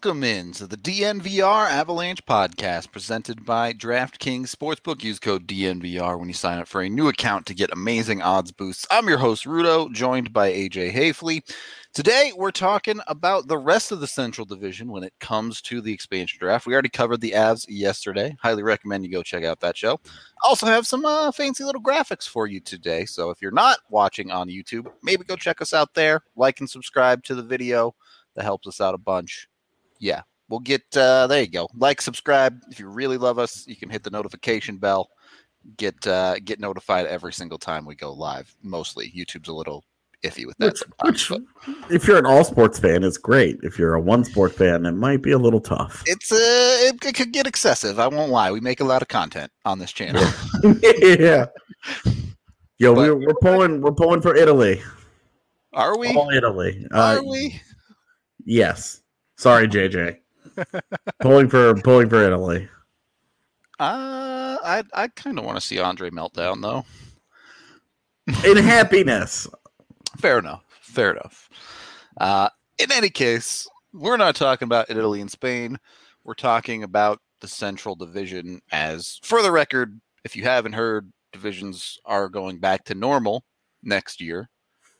Welcome in to the DNVR Avalanche podcast presented by DraftKings Sportsbook. Use code DNVR when you sign up for a new account to get amazing odds boosts. I'm your host, Rudo, joined by AJ Haefele. Today, we're talking about the rest of the Central Division when it comes to the expansion draft. We already covered the Avs yesterday. Highly recommend you go check out that show. Also, have some uh, fancy little graphics for you today. So, if you're not watching on YouTube, maybe go check us out there. Like and subscribe to the video. That helps us out a bunch yeah, we'll get uh, there. You go. Like, subscribe. If you really love us, you can hit the notification bell. Get uh, get notified every single time we go live. Mostly YouTube's a little iffy with that. Which, which if you're an all sports fan, it's great. If you're a one sport fan, it might be a little tough. It's uh, it, it could get excessive. I won't lie. We make a lot of content on this channel. yeah. Yo, but, we're, we're pulling we're pulling for Italy. Are we? All Italy. Are uh, we? Yes. Sorry, JJ. pulling for pulling for Italy. Uh, I I kind of want to see Andre meltdown though. In happiness. Fair enough. Fair enough. Uh, in any case, we're not talking about Italy and Spain. We're talking about the Central Division. As for the record, if you haven't heard, divisions are going back to normal next year,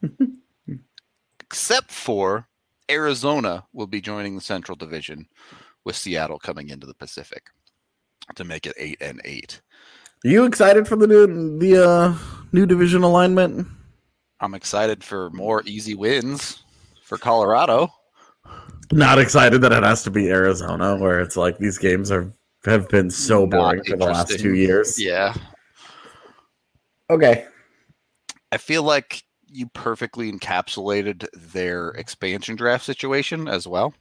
except for Arizona will be joining the Central Division with Seattle coming into the Pacific to make it eight and eight. Are you excited for the new the uh, new division alignment? I'm excited for more easy wins for Colorado. Not excited that it has to be Arizona, where it's like these games are have been so boring for the last two years. Yeah. Okay. I feel like you perfectly encapsulated their expansion draft situation as well.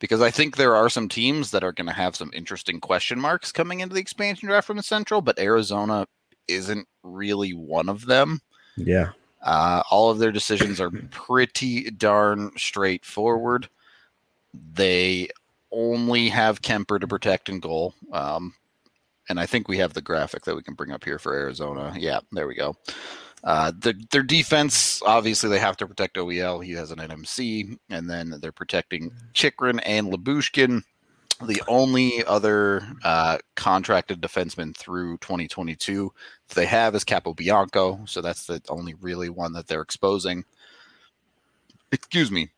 Because I think there are some teams that are going to have some interesting question marks coming into the expansion draft from the Central, but Arizona isn't really one of them. Yeah. Uh, all of their decisions are pretty darn straightforward. They only have Kemper to protect and goal. Um, and I think we have the graphic that we can bring up here for Arizona. Yeah, there we go. Uh, the, their defense, obviously, they have to protect OEL. He has an NMC, and then they're protecting Chychrun and Lyubushkin. The only other uh, contracted defenseman through 2022 they have is Capobianco, so that's the only really one that they're exposing. Excuse me.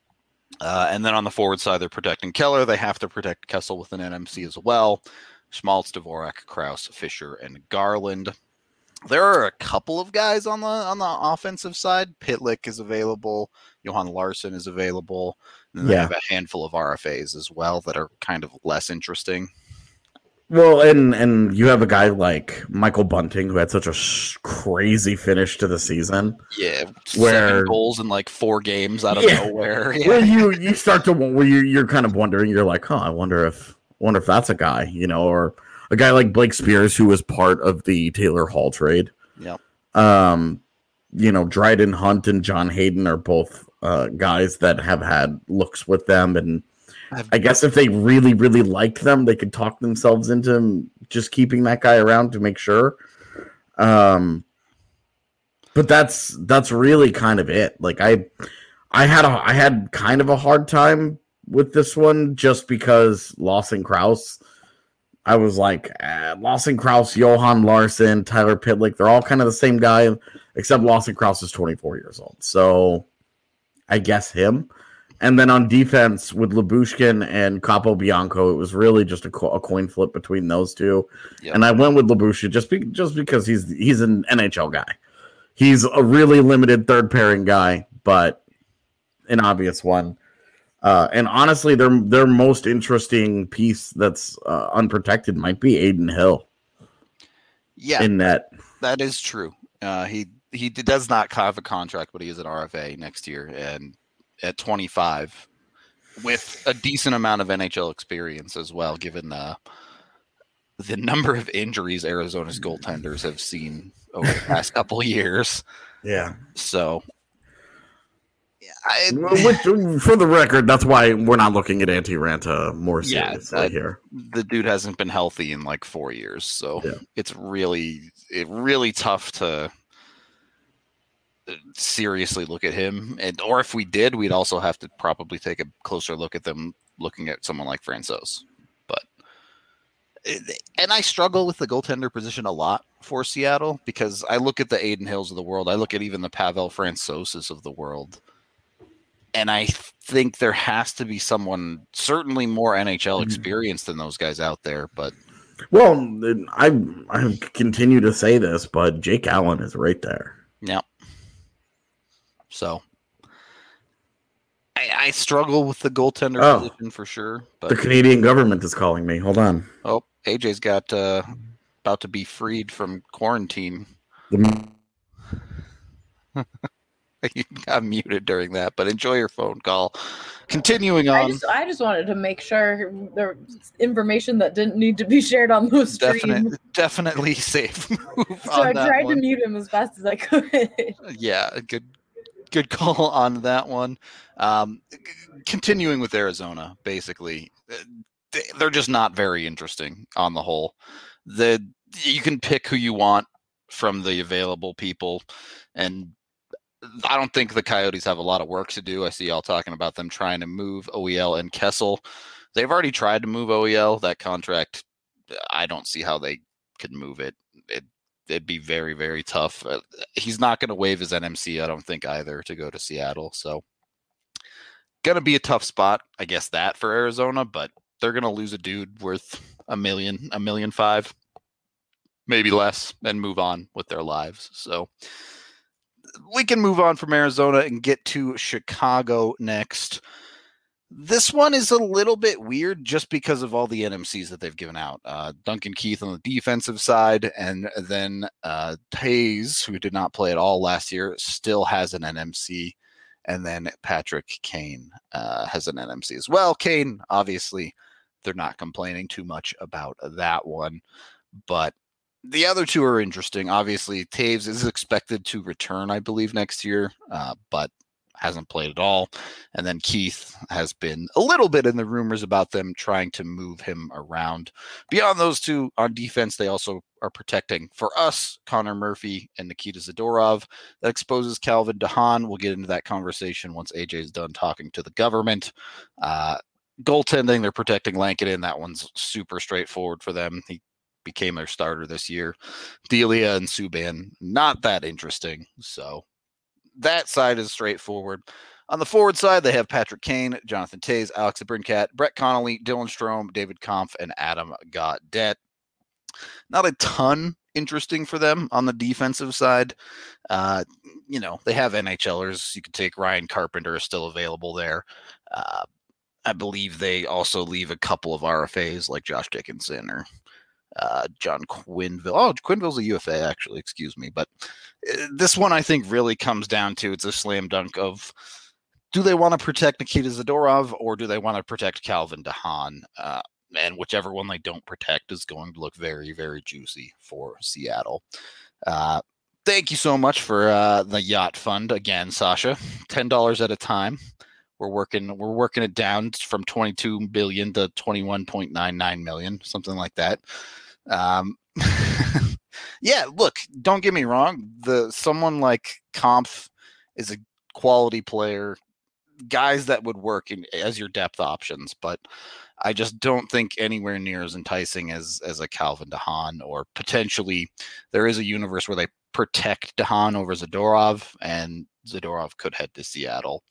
Uh, and then on the forward side, they're protecting Keller. They have to protect Kessel with an NMC as well. Schmaltz, Dvorak, Crouse, Fischer, and Garland there are a couple of guys on the on the offensive side. Pitlick is available. Johan Larsson is available. And yeah. they have a handful of RFAs as well that are kind of less interesting. Well, and and you have a guy like Michael Bunting who had such a sh- crazy finish to the season. Yeah, where goals in like four games out of yeah, nowhere. Yeah. Where you you start to where you you're kind of wondering. You're like, huh, I wonder if wonder if that's a guy, you know, or a guy like Blake Speers, who was part of the Taylor Hall trade. Yeah. Um, you know, Dryden Hunt and John Hayden are both uh, guys that have had looks with them and I guess if they really, really liked them, they could talk themselves into just keeping that guy around to make sure. Um, but that's that's really kind of it. Like I, I had a I had kind of a hard time with this one just because Lawson Crouse. I was like eh, Lawson Crouse, Johan Larsson, Tyler Pitlick. They're all kind of the same guy, except Lawson Crouse is 24 years old. So I guess him. And then on defense with Lyubushkin and Capobianco, it was really just a, co- a coin flip between those two. Yep. And I went with Lyubushkin just be- just because he's he's an NHL guy. He's a really limited third pairing guy, but an obvious one. Uh, and honestly, their their most interesting piece that's uh, unprotected might be Adin Hill. Yeah, in that that is true. Uh, he he does not have a contract, but he is an RFA next year, and at 25 with a decent amount of NHL experience as well, given the the number of injuries Arizona's goaltenders have seen over the past couple years. Yeah. So, I, Which, for the record, that's why we're not looking at Antti Raanta more seriously yeah, here. The dude hasn't been healthy in like four years, so yeah. it's really, it really tough to uh, seriously look at him. And or if we did, we'd also have to probably take a closer look at them looking at someone like Francouz. But eh, and I struggle with the goaltender position a lot for Seattle because I look at the Adin Hills of the world. I look at even the Pavel Francouzes of the world. And I think there has to be someone certainly more NHL mm-hmm. experience than those guys out there, but well, I I continue to say this, but Jake Allen is right there. Yeah. So I, I struggle with the goaltender oh, position for sure. But the Canadian government is calling me. Hold on. Oh, AJ's got uh, about to be freed from quarantine. you got muted during that, but enjoy your phone call. Continuing on, I just, I just wanted to make sure the information that didn't need to be shared on the stream. Definitely, definitely safe. move. so I tried one. to mute him as fast as I could. Yeah, good good call on that one. Um, continuing with Arizona, basically, uh, they're just not very interesting on the whole. The you can pick who you want from the available people, and I don't think the Coyotes have a lot of work to do. I see y'all talking about them trying to move OEL and Kessel. They've already tried to move OEL. That contract, I don't see how they could move it. It it'd be very very tough. Uh, he's not going to waive his NMC, I don't think either, to go to Seattle. So gonna be a tough spot, I guess that for Arizona, but they're gonna lose a dude worth a million, a million five, maybe less, and move on with their lives. So we can move on from Arizona and get to Chicago next. This one is a little bit weird just because of all the NMCs that they've given out. Uh, Duncan Keith on the defensive side, and then uh, who did not play at all last year, still has an NMC. And then Patrick Kane uh, has an NMC as well. Kane, obviously, they're not complaining too much about that one. But the other two are interesting. Obviously, Toews is expected to return, I believe, next year, uh, but hasn't played at all. And then Keith has been a little bit in the rumors about them trying to move him around. Beyond those two on defense, they also are protecting for us Connor Murphy and Nikita Zadorov. That exposes Calvin DeHaan. We'll get into that conversation once AJ is done talking to the government. Uh, goaltending, they're protecting Lankinen. That one's super straightforward for them. He became their starter this year. Delia and Subban, not that interesting. So that side is straightforward. On the forward side, they have Patrick Kane, Jonathan Toews, Alex DeBrincat, Brett Connolly, Dylan Strome, David Kampf, and Adam Gaudette. Not a ton interesting for them on the defensive side. Uh, you know, they have NHLers. You could take Ryan Carpenter is still available there. Uh, I believe they also leave a couple of RFAs like Josh Dickinson or uh, John Quenneville. Oh, Quenneville's a UFA, actually. Excuse me. But uh, this one, I think, really comes down to it's a slam dunk of do they want to protect Nikita Zadorov or do they want to protect Calvin DeHaan? Uh, and whichever one they don't protect is going to look very, very juicy for Seattle. Uh, thank you so much for uh, the yacht fund again, Sasha. Ten dollars at a time. We're working. We're working it down from twenty two billion to twenty one point nine nine million, something like that. Um, yeah, look, don't get me wrong. The someone like Kampf is a quality player, guys that would work in, as your depth options, but I just don't think anywhere near as enticing as as a Calvin DeHaan or potentially there is a universe where they protect DeHaan over Zadorov and Zadorov could head to Seattle.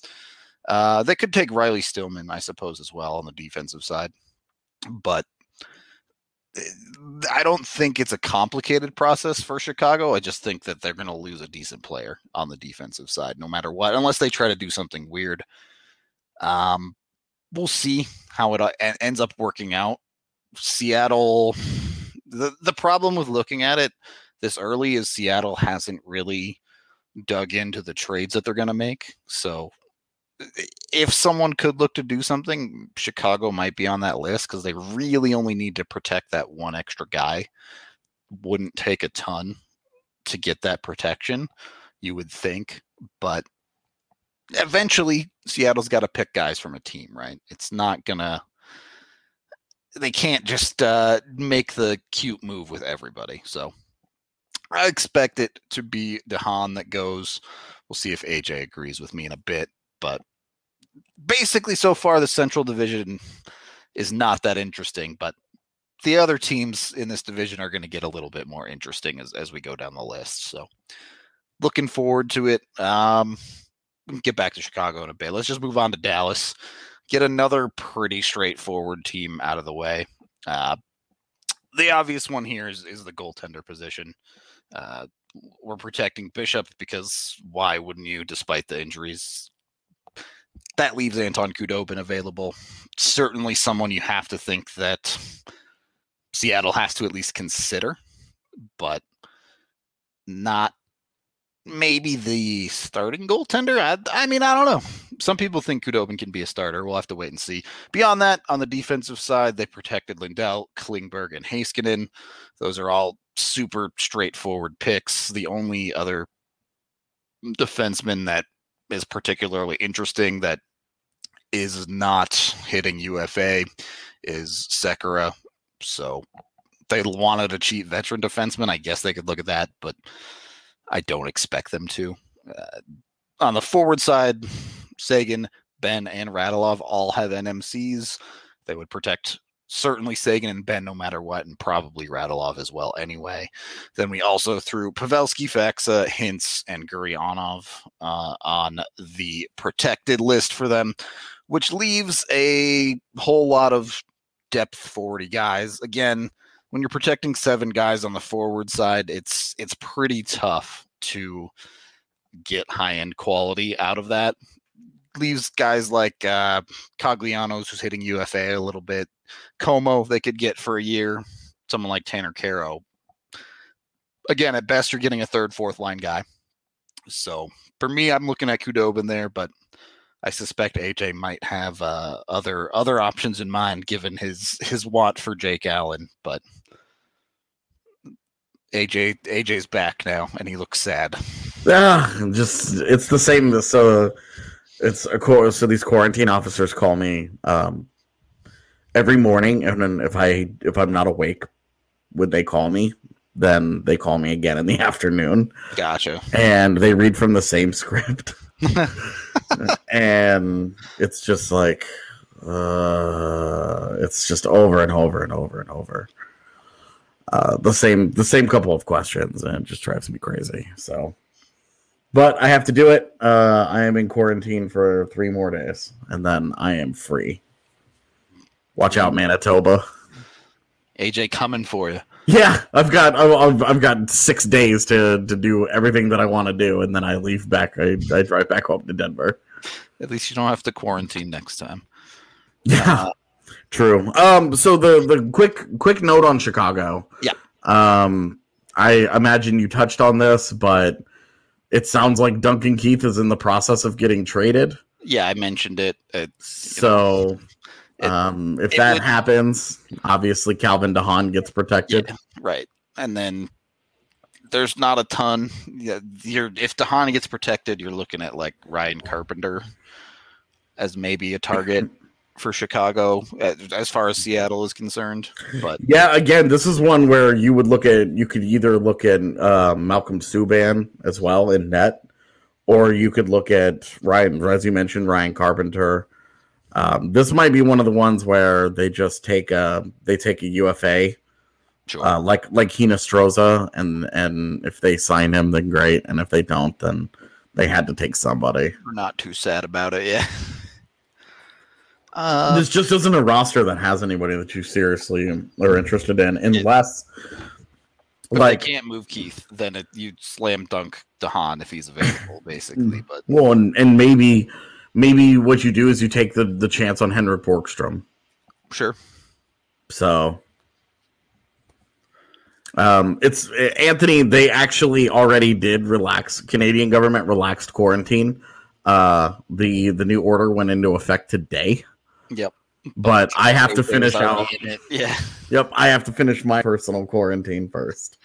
Uh, they could take Riley Stillman, I suppose, as well on the defensive side, but Eh, I don't think it's a complicated process for Chicago. I just think that they're going to lose a decent player on the defensive side, no matter what, unless they try to do something weird. Um, we'll see how it uh, ends up working out. Seattle, the the problem with looking at it this early is Seattle hasn't really dug into the trades that they're going to make. So if someone could look to do something, Chicago might be on that list because they really only need to protect that one extra guy. Wouldn't take a ton to get that protection, you would think, but eventually Seattle's got to pick guys from a team, right? It's not gonna. They can't just uh, make the cute move with everybody. So I expect it to be DeHaan that goes. We'll see if AJ agrees with me in a bit, but basically so far the Central Division is not that interesting, but the other teams in this division are going to get a little bit more interesting as, as we go down the list. So looking forward to it. Um, get back to Chicago in a bit. Let's just move on to Dallas. Get another pretty straightforward team out of the way. Uh, the obvious one here is, is the goaltender position. Uh, we're protecting Bishop because why wouldn't you, despite the injuries that leaves Anton Khudobin available. Certainly someone you have to think that Seattle has to at least consider, but not maybe the starting goaltender. I, I, mean, I don't know. Some people think Khudobin can be a starter. We'll have to wait and see. Beyond that, on the defensive side, they protected Lindell, Klingberg, and Heiskanen. Those are all super straightforward picks. The only other defenseman that is particularly interesting that is not hitting UFA is Sekera. So they wanted a cheap veteran defenseman. I guess they could look at that, but I don't expect them to. Uh, on the forward side, Seguin, Benn, and Radulov all have NMCs. They would protect certainly Seguin and Benn no matter what, and probably Radulov as well anyway. Then we also threw Pavelski, Faksa, Hintz, and Gurianov uh, on the protected list for them, which leaves a whole lot of depth 40 guys. Again, when you're protecting seven guys on the forward side, it's it's pretty tough to get high end quality out of that. Leaves guys like uh, Coglianos, who's hitting UFA a little bit, Comeau they could get for a year. Someone like Tanner Kero. Again, at best, you're getting a third, fourth line guy. So for me, I'm looking at Khudobin there, but I suspect AJ might have uh, other other options in mind given his his want for Jake Allen. But AJ AJ's back now, and he looks sad. Yeah, just it's the same. So it's a course. So these quarantine officers call me um, every morning, and then if I if I'm not awake, would they call me? Then they call me again in the afternoon. Gotcha. And they read from the same script, and it's just like uh, it's just over and over and over and over. Uh, the same the same couple of questions, and it just drives me crazy. So, but I have to do it. Uh, I am in quarantine for three more days, and then I am free. Watch out, Manitoba. AJ coming for you. Yeah, I've got I've, I've got six days to to do everything that I want to do, and then I leave back. I, I drive back home to Denver. At least you don't have to quarantine next time. Yeah. Uh, True. Um. So the the quick quick note on Chicago. Yeah. Um. I imagine you touched on this, but it sounds like Duncan Keith is in the process of getting traded. Yeah, I mentioned it. it So, it- um, if that would- happens, obviously Calvin DeHaan gets protected. Yeah, right. And then there's not a ton. You're if DeHaan gets protected, you're looking at like Ryan Carpenter as maybe a target for Chicago as, far as Seattle is concerned. But Yeah, again, this is one where you would look at you could either look at uh, Malcolm Subban as well in net, or you could look at Ryan, as you mentioned, Ryan Carpenter. Um, this might be one of the ones where they just take a they take a UFA sure. uh, like like Hinostroza, and and if they sign him, then great, and if they don't, then they had to take somebody. we're not too sad about it. Yeah. Uh, this just isn't a roster that has anybody that you seriously are interested in, unless if like they can't move Keith, then it, you slam dunk DeHaan if he's available, basically. But Well, and, and maybe maybe what you do is you take the the chance on Henrik Borgstrom. sure. So um it's Anthony they actually already did relax Canadian government relaxed quarantine. Uh the the new order went into effect today, Yep. but I have to finish out already in it. Yeah. Yep, I have to finish my personal quarantine first.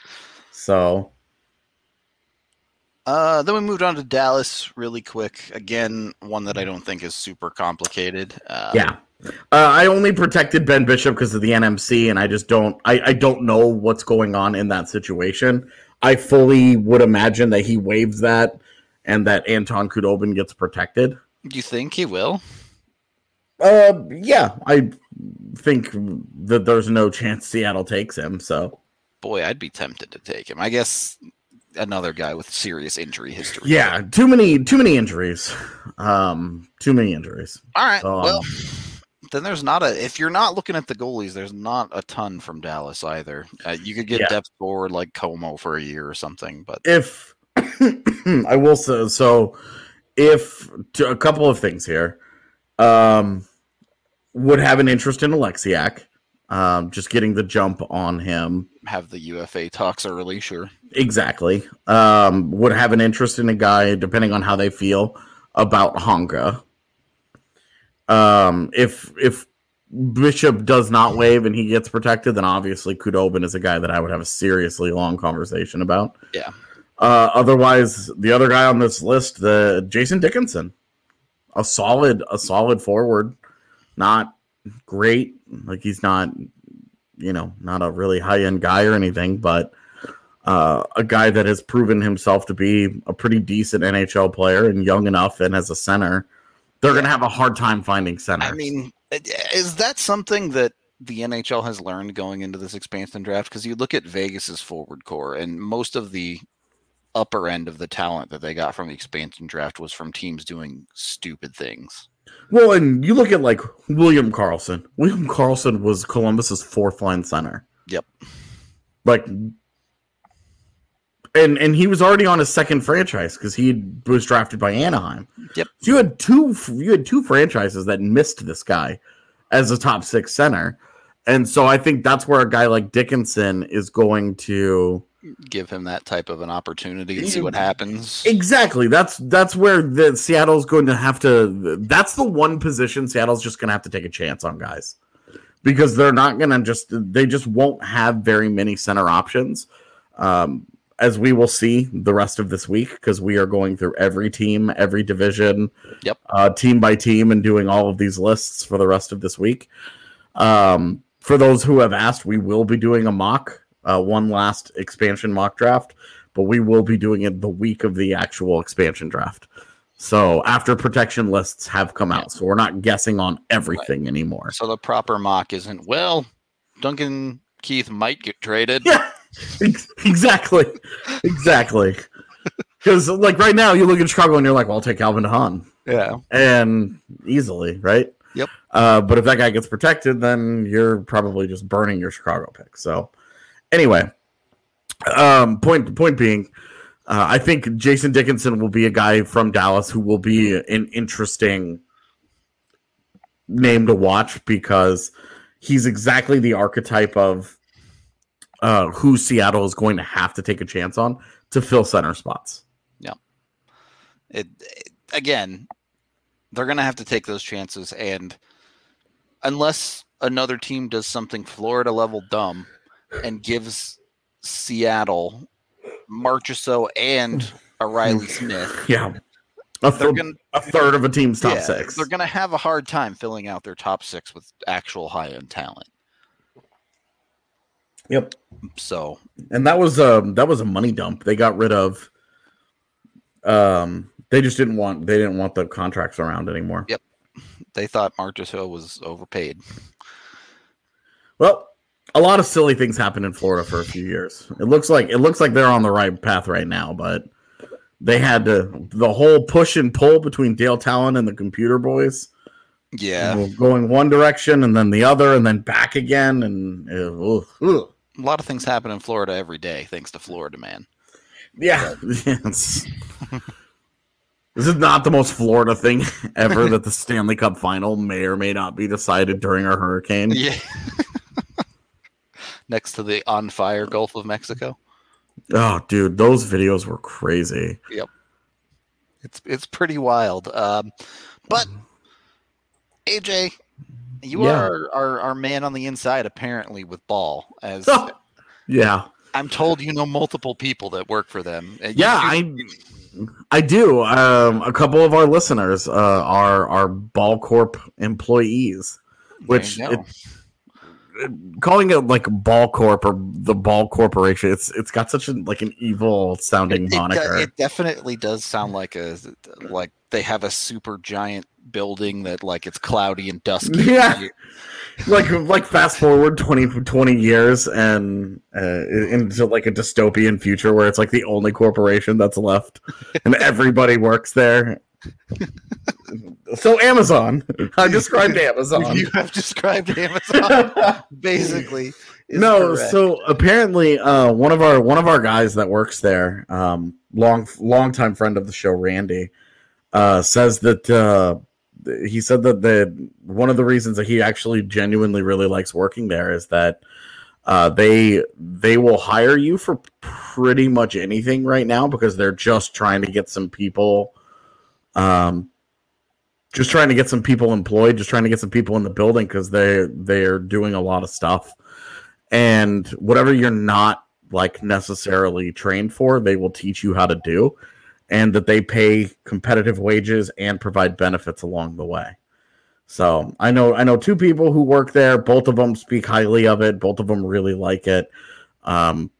So, Uh, then we moved on to Dallas really quick. Again, one that I don't think is super complicated. Uh, yeah. Uh, I only protected Ben Bishop because of the NMC, and I just don't. I, I don't know what's going on in that situation. I fully would imagine that he waives that, and that Anton Khudobin gets protected. Do you think he will? Uh, yeah, I think that there's no chance Seattle takes him. So, Boy, I'd be tempted to take him. I guess another guy with serious injury history. yeah, too many too many injuries. Um, too many injuries. All right. Um, well, then there's not a. If you're not looking at the goalies, there's not a ton from Dallas either. Uh, you could get Yeah. depth forward like Comeau for a year or something, but if I will say so, if to a couple of things here, um, would have an interest in Oleksiak, um, just getting the jump on him. have the UFA talks early. Sure. Exactly. Um, would have an interest in a guy, depending on how they feel about Honka. Um, if if Bishop does not waive and he gets protected, then obviously Khudobin is a guy that I would have a seriously long conversation about. Yeah. Uh, otherwise, the other guy on this list, the Jason Dickinson, a solid, a solid forward, not great. Like he's not, you know, not a really high end guy or anything, but uh, a guy that has proven himself to be a pretty decent NHL player and young enough, and as a center, they're going to have a hard time finding centers. I mean, is that something that the NHL has learned going into this expansion draft? Because you look at Vegas's forward core, and most of the upper end of the talent that they got from the expansion draft was from teams doing stupid things. Well, and you look at like William Karlsson. William Karlsson was Columbus's fourth line center. Yep. like and and he was already on his second franchise because he was drafted by Anaheim. Yep. So you had two you had two franchises that missed this guy as a top six center, and so I think that's where a guy like Dickinson is going to Give him that type of an opportunity and see what happens. exactly. That's that's where the Seattle's going to have to. That's the one position Seattle's just going to have to take a chance on guys because they're not going to just they just won't have very many center options. Um, as we will see the rest of this week, because we are going through every team, every division, Yep. uh, team by team, and doing all of these lists for the rest of this week. Um, for those who have asked, we will be doing a mock, uh, one last expansion mock draft, but we will be doing it the week of the actual expansion draft. So after protection lists have come out, so we're not guessing on everything anymore. So the proper mock isn't well. Duncan Keith might get traded. Yeah, ex- exactly, exactly. Because like right now, you look at Chicago and you're like, "Well, I'll take Calvin DeHaan," Yeah. and easily, right? Yep. Uh, but if that guy gets protected, then you're probably just burning your Chicago pick. So, anyway, um, point point being, uh, I think Jason Dickinson will be a guy from Dallas who will be an interesting name to watch because he's exactly the archetype of uh, who Seattle is going to have to take a chance on to fill center spots. Yeah. It, it again, they're going to have to take those chances and unless another team does something Florida level dumb and gives Seattle Marchessault and a Reilly Smith. Yeah. A, th- gonna, a third of a team's top yeah, six. They're going to have a hard time filling out their top six with actual high end talent. Yep. So, and that was a um, that was a money dump. They got rid of. Um, they just didn't want they didn't want the contracts around anymore. Yep. They thought Marchessault was overpaid. Well, a lot of silly things happened in Florida for a few years. It looks like it looks like they're on the right path right now, but they had to the whole push and pull between Dale Tallon and the computer boys. Yeah, going one direction and then the other, and then back again, and uh, a lot of things happen in Florida every day, thanks to Florida man. Yeah. This is not the most Florida thing ever that the Stanley Cup final may or may not be decided during a hurricane. Yeah. Next to the on fire Gulf of Mexico. Oh, dude, those videos were crazy. Yep. It's it's pretty wild. Um, but AJ, you yeah. are our, our man on the inside apparently with ball as yeah. I'm told you know multiple people that work for them. You, yeah, you, I I do. Um, a couple of our listeners uh, are are Ball Corp employees, which it, calling it like Ball Corp or the Ball Corporation, it's it's got such a like an evil sounding it, moniker. It, it definitely does sound like a like they have a super giant building that like it's cloudy and dusky. Yeah like like fast forward 20, 20 years and uh, into like a dystopian future where it's like the only corporation that's left and everybody works there so amazon i described amazon you have described amazon basically no correct. so apparently uh, one of our one of our guys that works there um, long long time friend of the show randy uh, says that uh, he said that the one of the reasons that he actually genuinely really likes working there is that uh, they they will hire you for pretty much anything right now because they're just trying to get some people um just trying to get some people employed just trying to get some people in the building because they they're doing a lot of stuff and whatever you're not like necessarily trained for they will teach you how to do and that they pay competitive wages and provide benefits along the way. So I know I know two people who work there. Both of them speak highly of it. Both of them really like it. Um,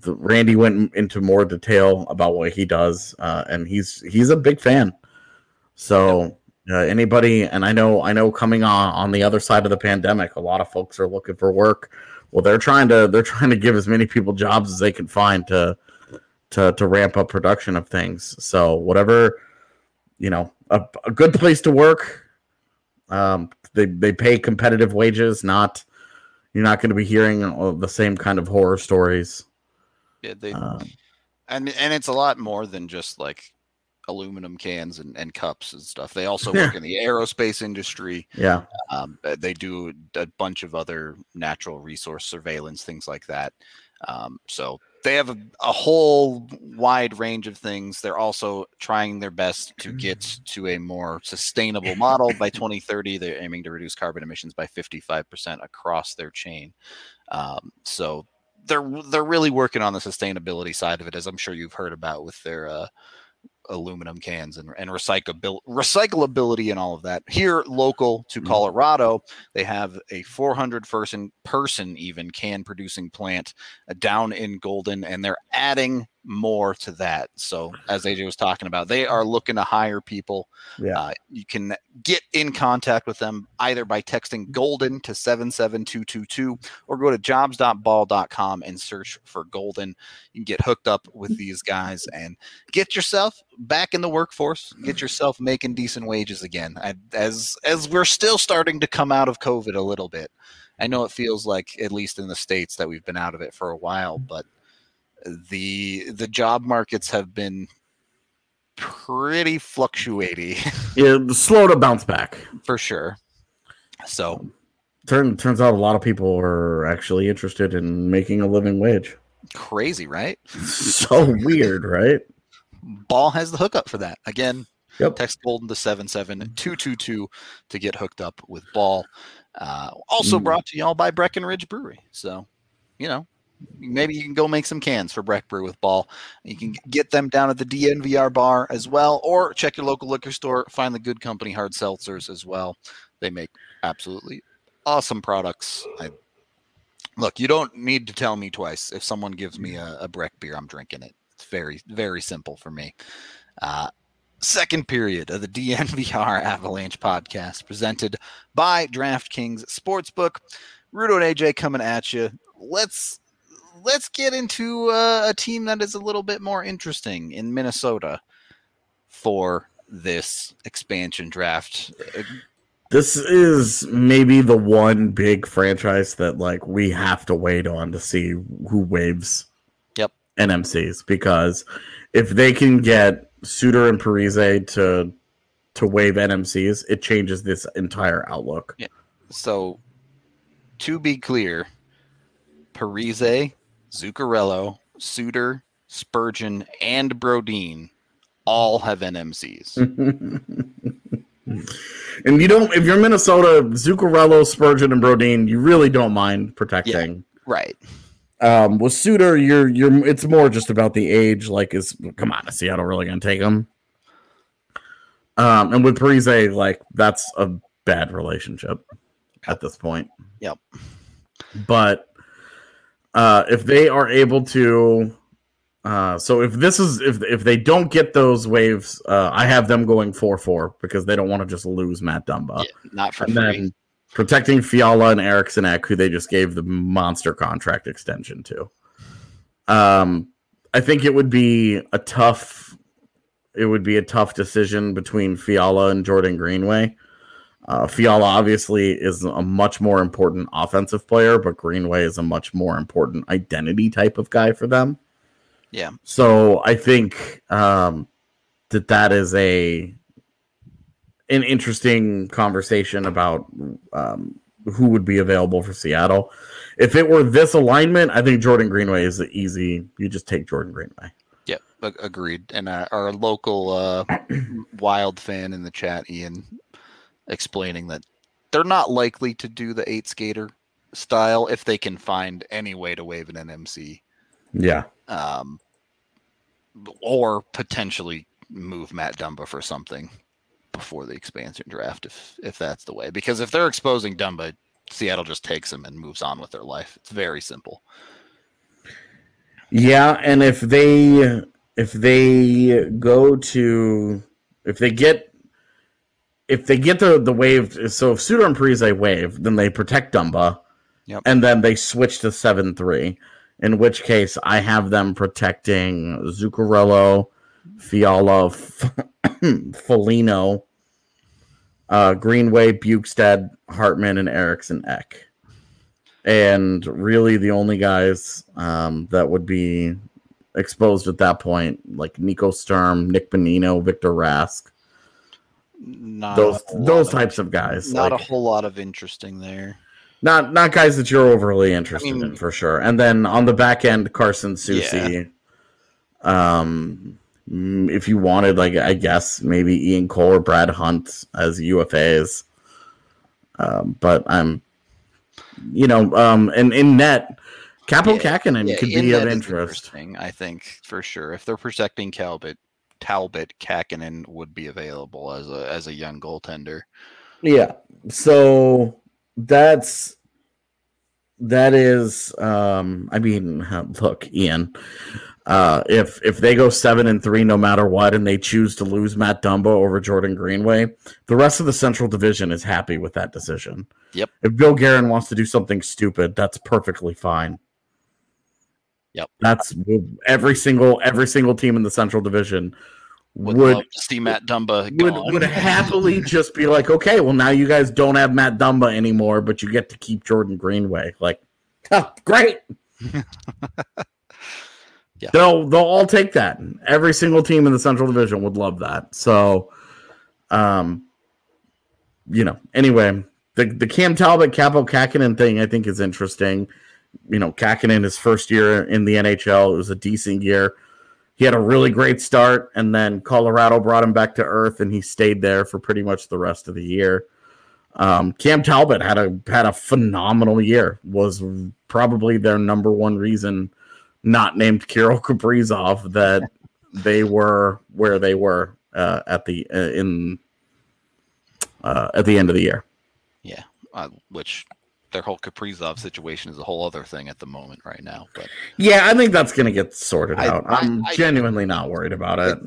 the, Randy went into more detail about what he does, uh, and he's he's a big fan. So uh, anybody, and I know I know coming on on the other side of the pandemic, a lot of folks are looking for work. Well, they're trying to they're trying to give as many people jobs as they can find to to to ramp up production of things. So whatever, you know, a, a good place to work. Um, they they pay competitive wages. Not you're not going to be hearing the same kind of horror stories. Yeah, they, um, and and it's a lot more than just like aluminum cans and, and cups and stuff. They also work in the aerospace industry. Yeah. Um, they do a bunch of other natural resource surveillance, things like that. Um, so they have a, a, whole wide range of things. They're also trying their best to get mm. to a more sustainable model by 2030. They're aiming to reduce carbon emissions by 55% across their chain. Um, so they're they're really working on the sustainability side of it, as I'm sure you've heard about with their uh, aluminum cans and, and recyclabil- recyclability and all of that. Here, local to mm-hmm. Colorado, they have a 400 person person even can producing plant uh, down in Golden, and they're adding more to that. So, mm. as AJ was talking about, they are looking to hire people. Yeah. Uh, you can get in contact with them either by texting Golden to 77222 or go to jobs.ball.com and search for Golden. You can get hooked up with these guys and get yourself back in the workforce, get mm. yourself making decent wages again. As as we're still starting to come out of COVID a little bit. I know it feels like at least in the states that we've been out of it for a while, mm. but the the job markets have been pretty fluctuating. yeah, slow to bounce back for sure. So Turn, turns out a lot of people are actually interested in making a living wage. crazy, right? So weird, right? Ball has the hookup for that. Again, Yep. text Golden to 77222 to get hooked up with Ball. Uh, also Mm. brought to y'all by Breckenridge Brewery. So, you know, maybe you can go make some cans for Breck Brew with Ball. You can get them down at the DNVR bar as well, or check your local liquor store. Find the Good Company hard seltzers as well. They make absolutely awesome products. I look, you don't need to tell me twice. If someone gives me a, a Breck beer, I'm drinking it. It's very, very simple for me. Uh, second period of the DNVR Avalanche podcast presented by DraftKings Sportsbook. Rudo and AJ coming at you. Let's let's get into uh, a team that is a little bit more interesting in Minnesota for this expansion draft. This is maybe the one big franchise that like we have to wait on to see who waives Yep. NMCs because if they can get Suter and Parise to to waive NMCs, it changes this entire outlook. Yeah. So, to be clear, Parise, Zuccarello, Suter, Spurgeon, and Brodin all have NMCs. and you don't if you're Minnesota, Zuccarello, Spurgeon, and Brodin, you really don't mind protecting. right. Um, with Suter, you're you're it's more just about the age. Like, is come on, is Seattle really gonna take him? Um, and with Parise, like that's a bad relationship at this point. Yep. But uh, if they are able to, uh, so if this is if if they don't get those waves, uh, I have them going four four because they don't want to just lose Matt Dumba. Yeah, not for and free. then protecting Fiala and Eriksson Ek, who they just gave the monster contract extension to. Um, I think it would be a tough, it would be a tough decision between Fiala and Jordan Greenway. Uh, Fiala obviously is a much more important offensive player, but Greenway is a much more important identity type of guy for them. Yeah. So I think um, that that is a an interesting conversation about um, who would be available for Seattle. If it were this alignment, I think Jordan Greenway is the easy. You just take Jordan Greenway. Yep, agreed. And uh, our local uh, wild fan in the chat, Ian, explaining that they're not likely to do the eight skater style if they can find any way to waive an NMC, Yeah. um, or potentially move Matt Dumba for something before the expansion draft, if if that's the way. Because if they're exposing Dumba, Seattle just takes him and moves on with their life. It's very simple. Yeah, and if they if they go to if they get if they get the the wave so if Suter and Parise waive, then they protect Dumba. Yep. And then they switch to seven three. In which case I have them protecting Zuccarello, Fiala, F- Foligno, uh, Greenway, Bjugstad, Hartman, and Eriksson Ek and really the only guys um, that would be exposed at that point, like Nico Sturm, Nick Bonino, Victor Rask, Not those those of- types of guys. Not like, a whole lot of interesting there. not not guys that you're overly interested mean- in for sure. And then on the back end, Carson Soucy. Um, mm, if you wanted, like I guess maybe Ian Cole or Brad Hunt as UFAs. Um, but I'm, you know, um, and in net, Kaapo Yeah, Kahkonen Yeah, could be of interest. I think for sure. If they're protecting Talbot, Talbot, Kahkonen would be available as a as a young goaltender. Yeah. So that's that is um I mean look, Ian. Uh if if they go 7 and 3 no matter what and they choose to lose Matt Dumba over Jordan Greenway, the rest of the Central Division is happy with that decision. Yep. If Bill Guerin wants to do something stupid, that's perfectly fine. Yep. That's every single every single team in the Central Division Would, would see Matt Dumba would, gone. would happily just be like, okay, well now you guys don't have Matt Dumba anymore, but you get to keep Jordan Greenway. Like, huh, great. Yeah. They'll they'll all take that. Every single team in the Central Division would love that. So, um, you know, anyway, the the Cam Talbot Kaapo Kahkonen thing I think is interesting. You know, Kahkonen his first year in the NHL it was a decent year. He had a really great start, and then Colorado brought him back to earth, and he stayed there for pretty much the rest of the year. Um, Cam Talbot had a had a phenomenal year. Was probably their number one reason not named Kirill Kaprizov that they were where they were uh, at the uh, in uh, at the end of the year. Yeah, uh, which their whole Kaprizov situation is a whole other thing at the moment right now. But yeah, I think that's going to get sorted I, out. I, am genuinely not worried about it.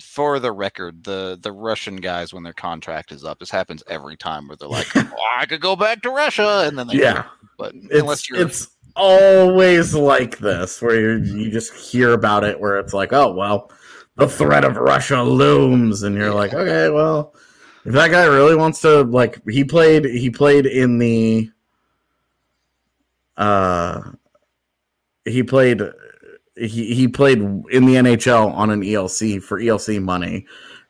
For the record, the the Russian guys when their contract is up, this happens every time where they're like, oh, "I could go back to Russia," and then they yeah. But it's, unless you're it's always like this, where you, you just hear about it, where it's like, "Oh well, the threat of Russia looms," and you're yeah. like, "Okay, well." If that guy really wants to like he played he played in the uh he played he, he played in the NHL on an ELC for ELC money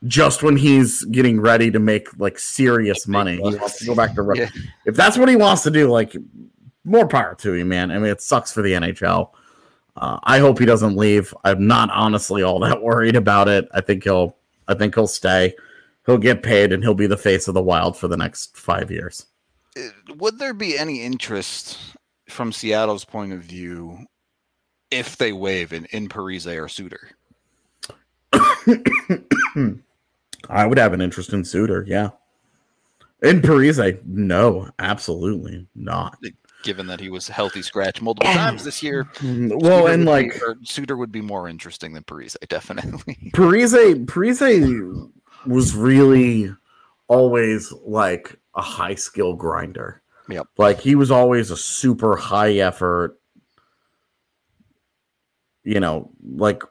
just when he's getting ready to make like serious money. He wants to go back to. Yeah. If that's what he wants to do, like more power to him, man. I mean, it sucks for the NHL. Uh, I hope he doesn't leave. I'm not honestly all that worried about it. I think he'll I think he'll stay he'll get paid and he'll be the face of the wild for the next five years. Uh, would there be any interest from Seattle's point of view if they waive in, in Parise or Suter? I would have an interest in Suter, yeah. In Parise, no, absolutely not. Given that he was healthy scratch multiple times this year. Well, Suter and like be, Suter would be more interesting than Parise, definitely. Parise, Parise was really always like a high skill grinder. Yep. Like he was always a super high effort, you know, like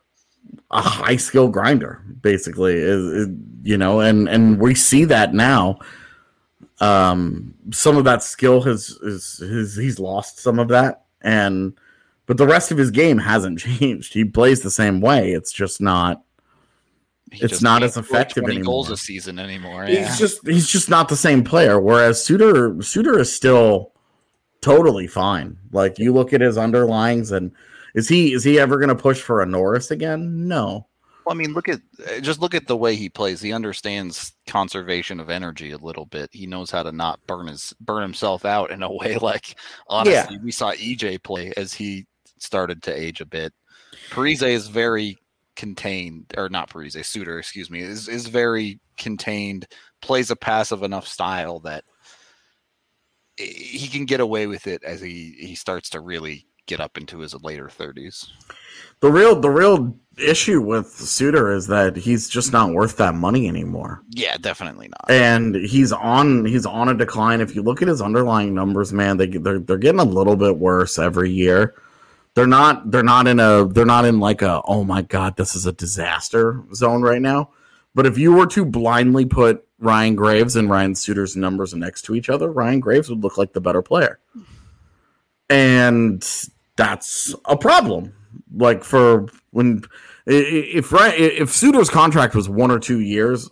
a high skill grinder, basically. Is, you know, and and we see that now. Um, some of that skill has is his he's lost some of that, and but the rest of his game hasn't changed. He plays the same way. It's just not it's not as effective anymore. Goals a season anymore. Yeah. He's just he's just not the same player. Whereas Suter Suter is still totally fine. Like you look at his underlings, and is he is he ever going to push for a Norris again? No. Well, I mean, look at eh, just look at the way he plays. He understands conservation of energy a little bit. He knows how to not burn his burn himself out in a way. Like honestly, yeah. we saw EJ play as he started to age a bit. Parise is very contained, or not Parise, Suter, excuse me, is is very contained. Plays a passive enough style that he can get away with it as he he starts to really get up into his later 30s. The real the real issue with Suter is that he's just not worth that money anymore. Yeah, definitely not. And he's on he's on a decline. If you look at his underlying numbers, man, they they're they're getting a little bit worse every year they're not they're not in a they're not in like a oh my god this is a disaster zone right now. But if you were to blindly put ryan graves and ryan suter's numbers next to each other ryan graves would look like the better player. And that's a problem. Like for when if if suter's contract was one or two years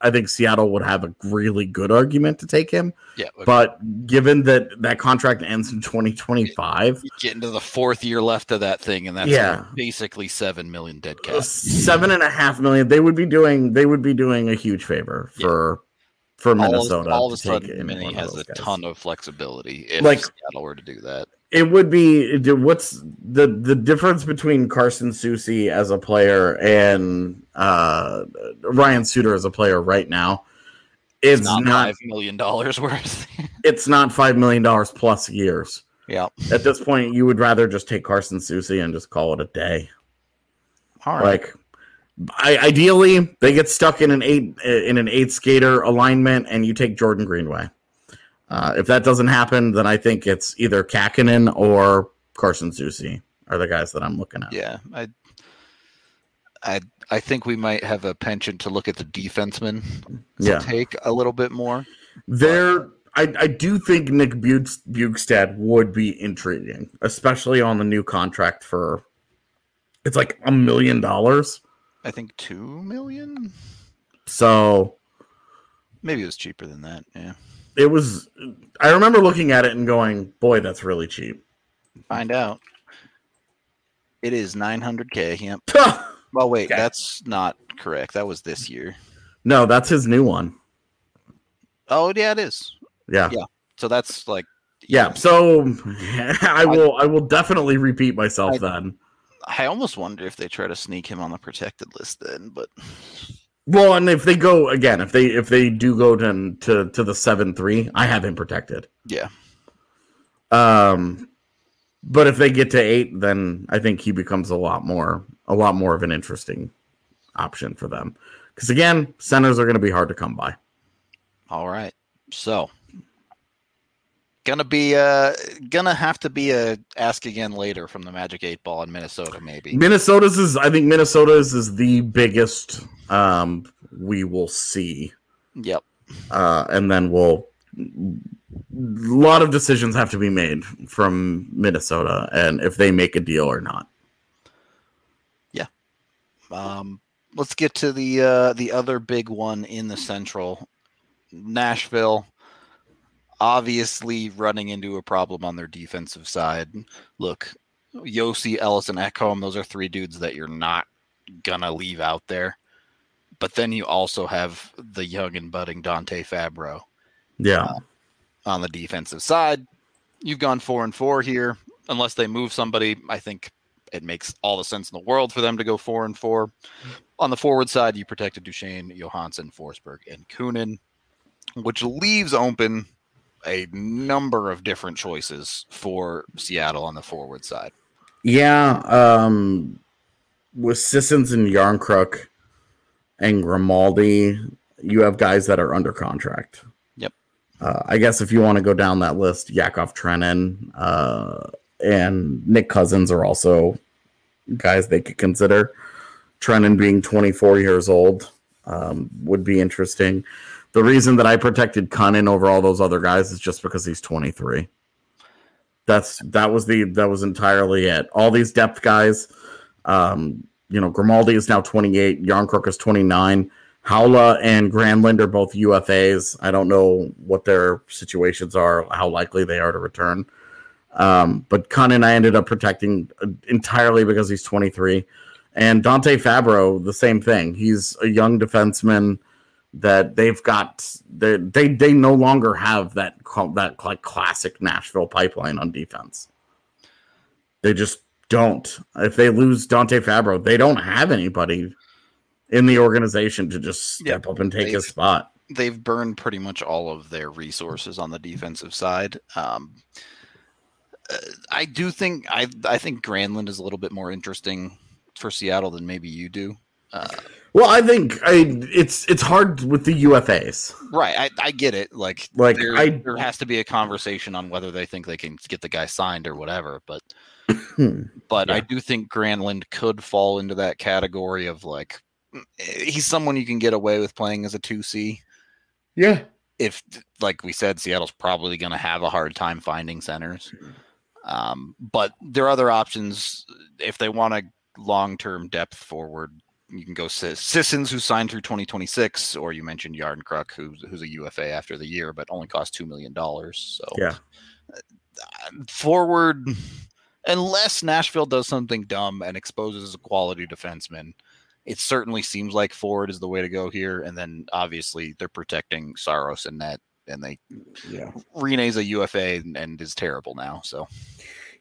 I think Seattle would have a really good argument to take him. Yeah. Okay. But given that that contract ends in 2025, get into the fourth year left of that thing, and that's yeah. basically seven million dead uh, cap. Seven and a half million. They would be doing. They would be doing a huge favor for. Yeah. For Minnesota, all, all of a sudden, Mini has a guys. ton of flexibility if like, Seattle were to do that it would be what's the the difference between Carson Soucy as a player and uh, Ryan Suter as a player right now. It's, it's not, not, five million dollars worth. it's not five million dollars plus years. Yeah. At this point, you would rather just take Carson Soucy and just call it a day. All right. Like, I, ideally, they get stuck in an eight in an eight skater alignment, and you take Jordan Greenway. Uh, if that doesn't happen, then I think it's either Kahkonen or Carson Soucy are the guys that I'm looking at. Yeah, I, I, I think we might have a penchant to look at the defensemen to yeah. take a little bit more. There, I, I do think Nick Bjugstad would be intriguing, especially on the new contract for. It's like a million dollars. I think two million. So maybe it was cheaper than that. Yeah. It was. I remember looking at it and going, "Boy, that's really cheap." Find out. It is 900k. Yep. well, wait, okay. that's not correct. That was this year. No, that's his new one. Oh yeah, it is. Yeah. Yeah. So that's like. Yeah. So I will. I, I will definitely repeat myself I, then. I almost wonder if they try to sneak him on the protected list then, but. Well, and if they go again, if they if they do go to to, to the seven three, I have him protected. Yeah. Um, but if they get to eight, then I think he becomes a lot more a lot more of an interesting option for them. Because again, centers are going to be hard to come by. All right, so gonna be uh gonna have to be a ask again later from the Magic Eight Ball in Minnesota, maybe. Minnesota's is I think Minnesota's is the biggest um we will see. Yep. Uh, and then we'll a lot of decisions have to be made from Minnesota and if they make a deal or not. Yeah. Um, let's get to the uh, the other big one in the Central, Nashville. Obviously, running into a problem on their defensive side. Look, Josi, Ellis, and Ekholm, those are three dudes that you're not gonna leave out there. But then you also have the young and budding Dante Fabbro. Yeah. Uh, on the defensive side. You've gone four and four here. Unless they move somebody, I think it makes all the sense in the world for them to go four and four. On the forward side, you protected Duchene, Johansen, Forsberg, and Kunin, which leaves open a number of different choices for Seattle on the forward side. Yeah, um, with Sissons and Järnkrok and Grimaldi, you have guys that are under contract. Yep. Uh, I guess if you want to go down that list, Yakov Trenin uh, and Nick Cousins are also guys they could consider. Trenin being 24 years old um, would be interesting. The reason that I protected Kunin over all those other guys is just because he's 23. That's that was the that was entirely it. All these depth guys, um, you know, Grimaldi is now 28, Järnkrok is 29. Haula and Granlund are both UFAs. I don't know what their situations are, how likely they are to return. Um, but Kunin, I ended up protecting entirely because he's 23. And Dante Fabbro, the same thing. He's a young defenseman that they've got. They they, they no longer have that that like classic Nashville pipeline on defense. They just don't. If they lose Dante Fabbro, they don't have anybody in the organization to just step yep. up and take a spot. They've burned pretty much all of their resources on the defensive side. Um, uh, I do think I I think Granlund is a little bit more interesting for Seattle than maybe you do. Uh, well, I think I it's it's hard with the UFAs. Right, I, I get it. Like like there, I, there has to be a conversation on whether they think they can get the guy signed or whatever. But but yeah. I do think Granlund could fall into that category of like he's someone you can get away with playing as a 2C. Yeah. If, like we said, Seattle's probably going to have a hard time finding centers. Um, but there are other options if they want a long term depth forward. You can go Sissons, who signed through 2026, or you mentioned Järnkrok, who's, who's a UFA after the year, but only cost $2 million. So, yeah. Uh, forward, unless Nashville does something dumb and exposes a quality defenseman, it certainly seems like Ford is the way to go here. And then obviously they're protecting Saros and net, and they yeah Rinne's a UFA and, and, is terrible now. So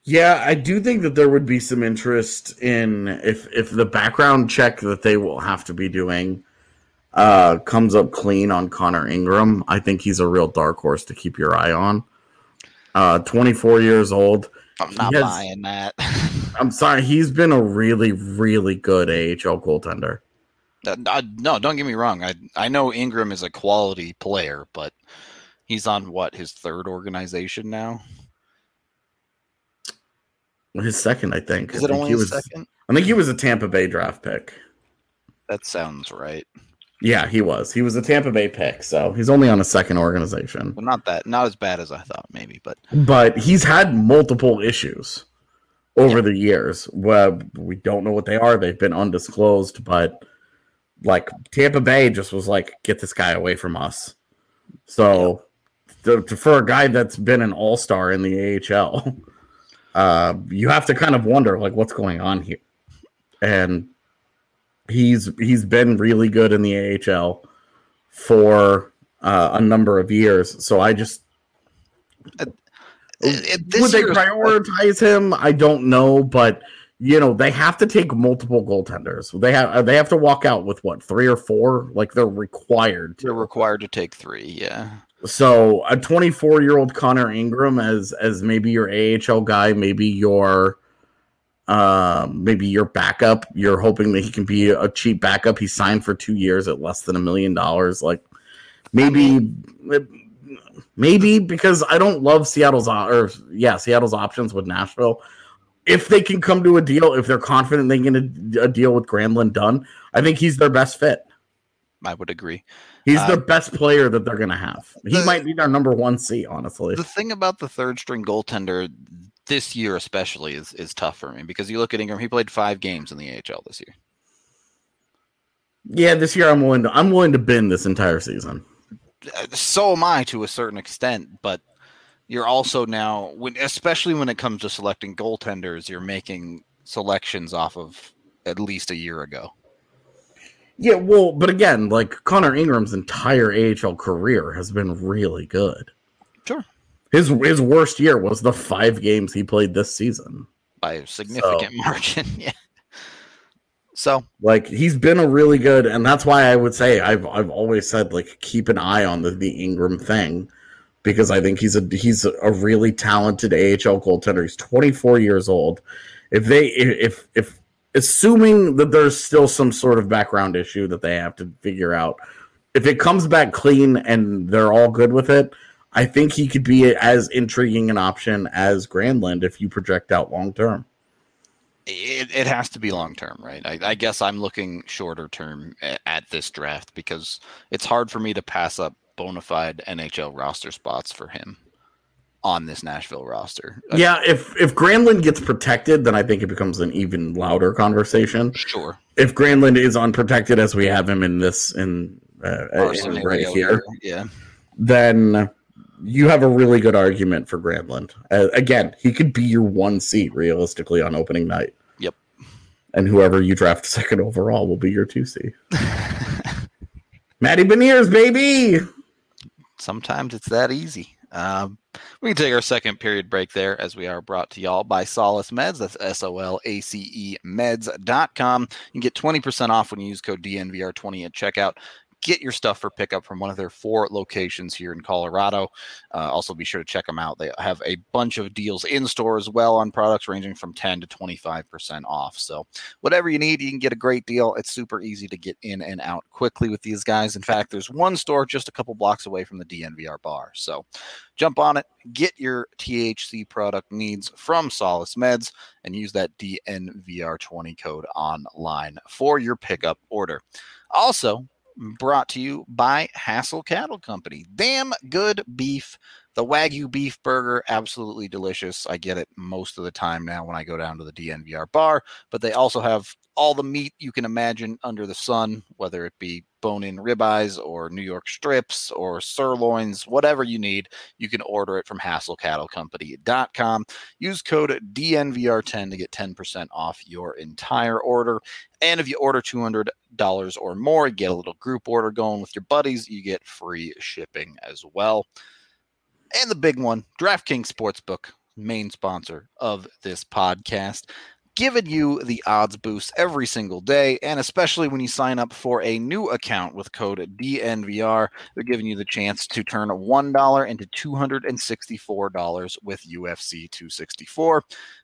yeah, I do think that there would be some interest in if if the background check that they will have to be doing uh comes up clean on Connor Ingram. I think he's a real dark horse to keep your eye on. Uh 24 years old. I'm not has, buying that. I'm sorry, he's been a really, really good AHL goaltender. Uh, uh, no, don't get me wrong. I I know Ingram is a quality player, but he's on what his third organization now. His second, I think. Is I it think only he was, second? I think he was a Tampa Bay draft pick. That sounds right. Yeah, he was. He was a Tampa Bay pick, so he's only on a second organization. Well, not that, not as bad as I thought, maybe, but but he's had multiple issues over yeah. the years. Well, we don't know what they are. They've been undisclosed, but like Tampa Bay just was like, get this guy away from us. So to, to, for a guy that's been an all star in the AHL, uh, you have to kind of wonder like what's going on here. And he's he's been really good in the AHL for uh, a number of years. So I just uh, would they prioritize him? I don't know, but you know they have to take multiple goaltenders. They have uh, they have to walk out with what three or four? Like they're required. To. They're required to take three. Yeah. So a 24 year old Connor Ingram as as maybe your AHL guy, maybe your uh, maybe your backup. You're hoping that he can be a cheap backup. He signed for two years at less than a million dollars. Like maybe maybe because I don't love Seattle's or yeah Seattle's options with Nashville. If they can come to a deal, if they're confident they can get a, a deal with Granlund done, I think he's their best fit. I would agree. He's uh, the best player that they're going to have. He the, might be their number one C, honestly. The thing about the third string goaltender this year, especially, is is tough for me because you look at Ingram. He played five games in the AHL this year. Yeah, this year I'm willing to I'm willing to bend this entire season. Uh, so am I to a certain extent, but you're also now when especially when it comes to selecting goaltenders, you're making selections off of at least a year ago. Yeah, well, but again, like Connor Ingram's entire AHL career has been really good. Sure. His his worst year was the five games he played this season by a significant so, margin. yeah. So, like, he's been a really good, and that's why I would say I've I've always said like keep an eye on the the Ingram thing because I think he's a he's a really talented AHL goaltender. He's 24 years old. If they if if assuming that there's still some sort of background issue that they have to figure out. If it comes back clean and they're all good with it, I think he could be as intriguing an option as Granlund if you project out long term. It, it has to be long term, right? I, I, guess I'm looking shorter term at, at this draft because it's hard for me to pass up bona fide NHL roster spots for him on this Nashville roster. Yeah, if if Granlund gets protected, then I think it becomes an even louder conversation. Sure. If Granlund is unprotected, as we have him in this in, uh, in right here, yeah, then you have a really good argument for Granlund. Uh, again, he could be your one seat realistically on opening night. Yep. And whoever you draft second overall will be your two C. Matty Beniers, baby. Sometimes it's that easy. Um, we can take our second period break there as we are brought to y'all by Solace Meds. That's S O L A C E meds.com. You can get 20% off when you use code DNVR20 at checkout get your stuff for pickup from one of their four locations here in Colorado. Uh, also, be sure to check them out. They have a bunch of deals in store as well on products ranging from 10 to 25% off. So, whatever you need, you can get a great deal. It's super easy to get in and out quickly with these guys. In fact, there's one store just a couple blocks away from the DNVR bar. So, jump on it, get your THC product needs from Solace Meds, and use that DNVR20 code online for your pickup order. Also, brought to you by Hassle Cattle Company. Damn good beef. The Wagyu beef burger, absolutely delicious. I get it most of the time now when I go down to the DNVR bar, but they also have all the meat you can imagine under the sun, whether it be bone in ribeyes or New York strips or sirloins, whatever you need, you can order it from hasslecattlecompany.com. Use code DNVR10 to get 10% off your entire order. And if you order $200 or more, get a little group order going with your buddies, you get free shipping as well. And the big one, DraftKings Sportsbook, main sponsor of this podcast giving you the odds boost every single day. And especially when you sign up for a new account with code DNVR, they're giving you the chance to turn $1 into $264 with UFC 264.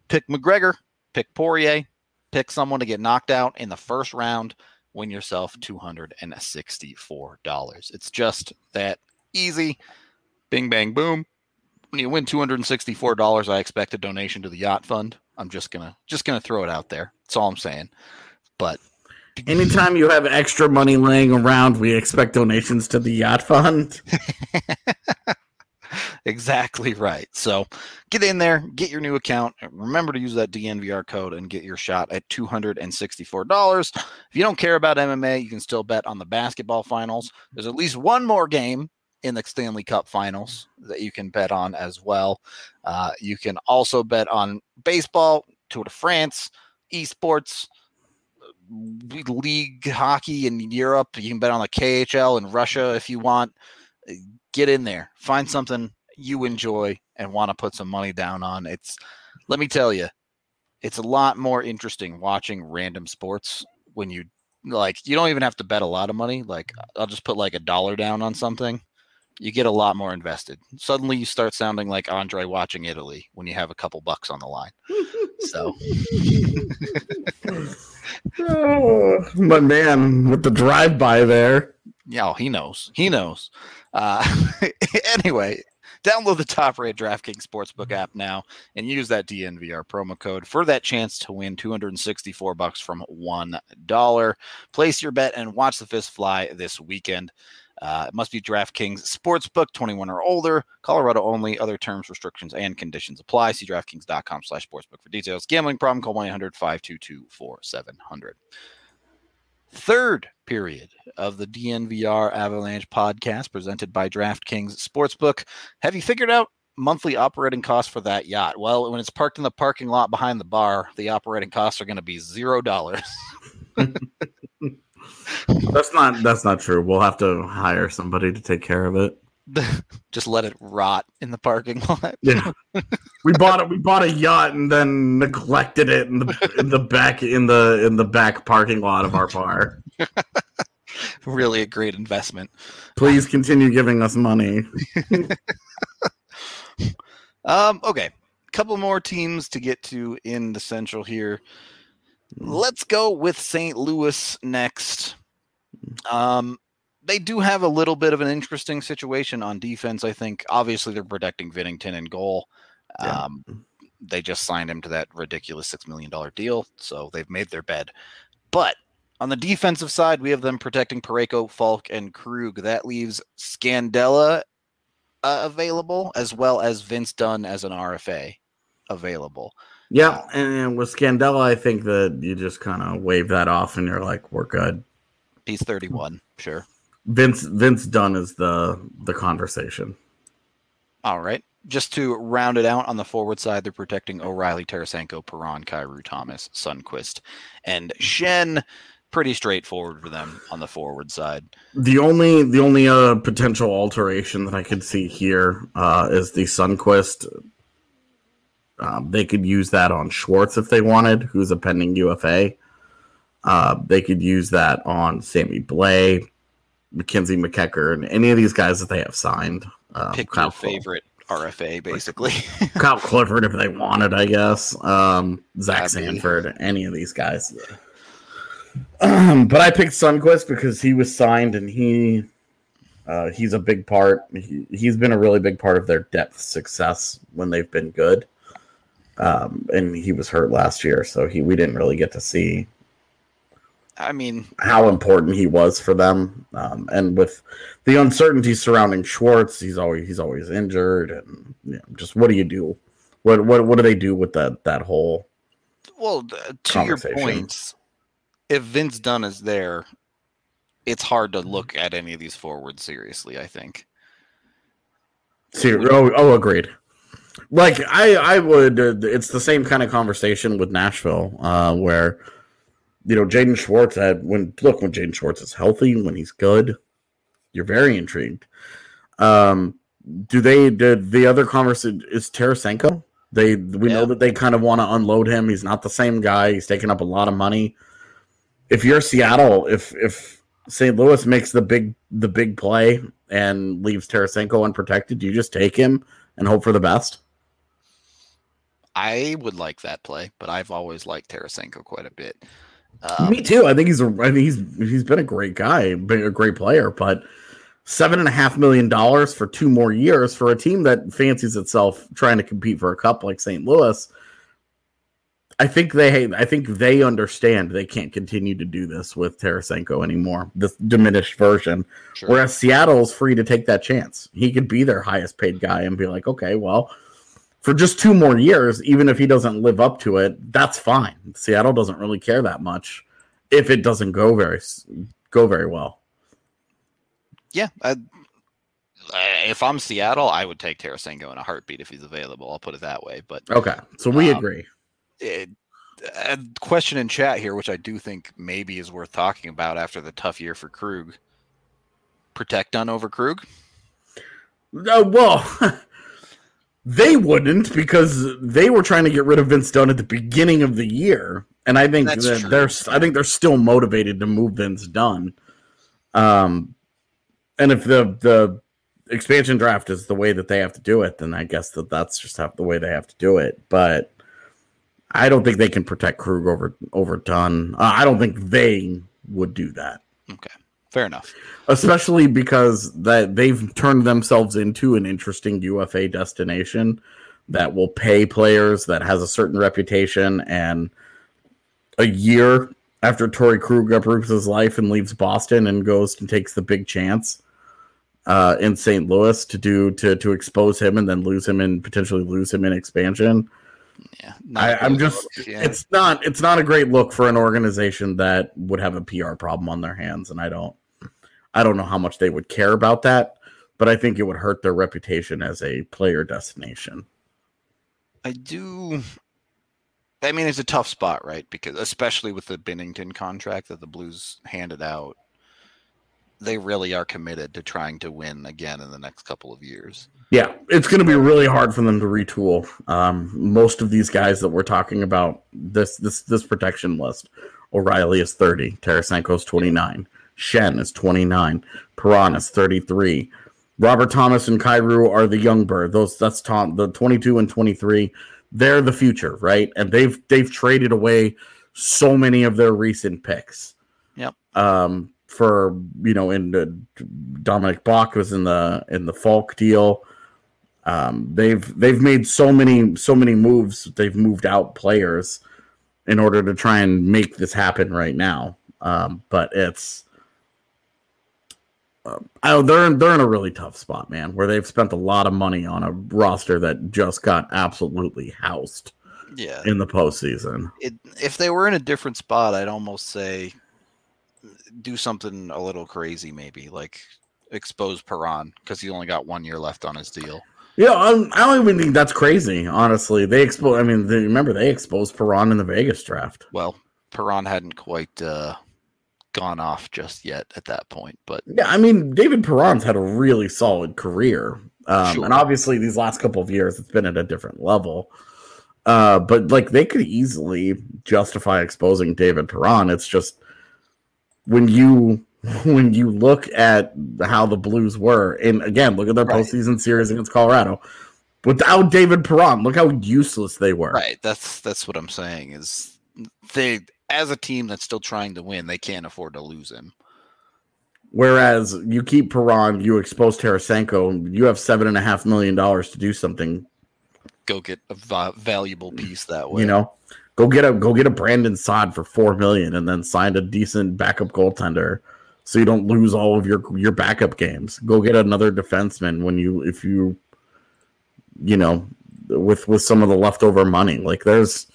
Pick McGregor, pick Poirier, pick someone to get knocked out in the first round, win yourself $264. It's just that easy. Bing, bang, boom. When you win $264, I expect a donation to the yacht fund. I'm just gonna just gonna throw it out there. That's all I'm saying. But anytime you have extra money laying around, we expect donations to the yacht fund. exactly right. So get in there, get your new account. Remember to use that DNVR code and get your shot at $264. If you don't care about MMA, you can still bet on the basketball finals. There's at least one more game in the Stanley Cup Finals that you can bet on as well. Uh, you can also bet on baseball, Tour de France, esports, league hockey in Europe. You can bet on the KHL in Russia if you want. Get in there, find something you enjoy and want to put some money down on. It's let me tell you, it's a lot more interesting watching random sports when you like you don't even have to bet a lot of money. Like I'll just put like a dollar down on something. You get a lot more invested. Suddenly you start sounding like Andre watching Italy when you have a couple bucks on the line. So oh, but man, with the drive by there. Yeah, oh, he knows. He knows. Uh, anyway, Download the top rated DraftKings Sportsbook app now and use that DNVR promo code for that chance to win 264 bucks from $1. Place your bet and watch the fist fly this weekend. Uh, it must be DraftKings Sportsbook, 21 or older, Colorado only. Other terms, restrictions, and conditions apply. See DraftKings.com slash sportsbook for details. Gambling problem, call 1-800-522-4700 third period of the DNVR Avalanche podcast presented by DraftKings Sportsbook. Have you figured out monthly operating costs for that yacht? Well, when it's parked in the parking lot behind the bar, the operating costs are going to be zero dollars. that's not that's not true. We'll have to hire somebody to take care of it. just let it rot in the parking lot. yeah, we bought it. We bought a yacht and then neglected it in the in the back in the in the back parking lot of our bar. really, a great investment. Please continue giving us money. um. Okay, couple more teams to get to in the Central here. Let's go with St. Louis next. Um, they do have a little bit of an interesting situation on defense. I think obviously they're protecting Binnington in goal. Yeah. Um, they just signed him to that ridiculous six million dollar deal, so they've made their bed. But on the defensive side, we have them protecting Parayko, Faulk, and Krug. That leaves Scandella uh, available, as well as Vince Dunn as an RFA available. Yeah, and with Scandella, I think that you just kind of wave that off, and you're like, "We're good." He's 31, sure. Vince Vince Dunn is the the conversation. All right. Just to round it out on the forward side, they're protecting O'Reilly, Tarasenko, Perron, Kyrou, Thomas, Sundqvist, and Schenn. Pretty straightforward for them on the forward side. The only the only uh, potential alteration that I could see here uh, is the Sundqvist. Um, they could use that on Schwartz if they wanted, who's a pending UFA. Uh, they could use that on Sammy Blais, Mackenzie MacEachern, and any of these guys that they have signed. Um, Pick Kyle your favorite RFA, basically. Kyle Clifford, if they wanted, I guess. Um, Zach Sanford, any of these guys. Um, but I picked Sundqvist because he was signed and he uh, he's a big part. He, has been a really big part of their depth success when they've been good. Um, and he was hurt last year, so he we didn't really get to see I mean, how important he was for them, um, and with the uncertainty surrounding Schwartz, he's always he's always injured, and you know, just what do you do? What what what do they do with that that whole? Well, to your points, if Vince Dunn is there, it's hard to look at any of these forwards seriously. I think. See, oh, oh, agreed. Like I, I would. Uh, it's the same kind of conversation with Nashville, uh, where you know, Jaden Schwartz had when look when Jaden Schwartz is healthy, when he's good, you're very intrigued. Um, do they did the other conversation is Tarasenko? They we yeah. know that they kind of want to unload him. He's not the same guy. He's taking up a lot of money. If you're Seattle, if if St. Louis makes the big the big play and leaves Tarasenko unprotected, you just take him and hope for the best? I would like that play, but I've always liked Tarasenko quite a bit. Um, Me too. I think he's a. I think he's he's been a great guy, been a great player, but seven and a half million dollars for two more years for a team that fancies itself trying to compete for a cup like St. Louis. I think they I think they understand they can't continue to do this with Tarasenko anymore, this diminished version. Sure. Whereas Seattle's free to take that chance. He could be their highest paid guy and be like, okay, well, for just two more years, even if he doesn't live up to it, that's fine. Seattle doesn't really care that much if it doesn't go very go very well. Yeah, I, if I'm Seattle, I would take Tarasenko in a heartbeat if he's available. I'll put it that way. But okay, so we um, agree. It, a question in chat here, which I do think maybe is worth talking about after the tough year for Krug. Protect Dunn over Krug? Uh, well, they wouldn't because they were trying to get rid of Vince Dunn at the beginning of the year, and I think That's that true. they're I think they're still motivated to move Vince Dunn. Um, and if the the expansion draft is the way that they have to do it, then I guess that that's just how, the way they have to do it. But I don't think they can protect Krug over over Dunn. Uh, I don't think they would do that Okay, fair enough. especially because that they've turned themselves into an interesting UFA destination that will pay players that has a certain reputation and a year after Torey Krug uproots his life and leaves Boston and goes and takes the big chance uh, in St. Louis to do to to expose him and then lose him and potentially lose him in expansion. Yeah, I, I'm just yeah. it's not it's not a great look for an organization that would have a PR problem on their hands, and I don't I don't know how much they would care about that, but I think it would hurt their reputation as a player destination. I do. I mean, it's a tough spot, right? Because especially with the Binnington contract that the Blues handed out, they really are committed to trying to win again in the next couple of years. Yeah, it's going to be really hard for them to retool. Um, most of these guys that we're talking about this this this protection list, O'Reilly is thirty, Tarasenko is twenty nine, Schenn is twenty nine, Perron is thirty three. Robert Thomas and Kyrou are the young bird. Those that's Tom the twenty two and twenty three. They're the future, right? And they've they've traded away so many of their recent picks. Yep. Um, for you know, in the Dominik Bokk was in the in the Faulk deal. Um, they've they've made so many so many moves. They've moved out players in order to try and make this happen right now. Um, but it's uh, I, they're in, they're in a really tough spot, man, where they've spent a lot of money on a roster that just got absolutely housed Yeah. in the postseason. It, if they were in a different spot, I'd almost say do something a little crazy, maybe like expose Perron because he only got one year left on his deal. Yeah, I'm, I don't even think that's crazy. Honestly, they expose. I mean, they, remember they exposed Perron in the Vegas draft. Well, Perron hadn't quite uh, gone off just yet at that point, but Yeah, I mean, David Perron's had a really solid career. Um, Sure. And obviously, these last couple of years, it's been at a different level. Uh, but like, they could easily justify exposing David Perron. It's just when you when you look at how the Blues were, and again, look at their Right. postseason series against Colorado. Without David Perron, look how useless they were. right. That's that's what I'm saying is they as a team that's still trying to win, they can't afford to lose him. Whereas you keep Perron, you expose Tarasenko, you have seven and a half million dollars to do something Go get a valuable piece that way. You know, go get a go get a Brandon Saad for four million, and then sign a decent backup goaltender, so you don't lose all of your your backup games. Go get another defenseman when you if you, you know, with with some of the leftover money. Like there's,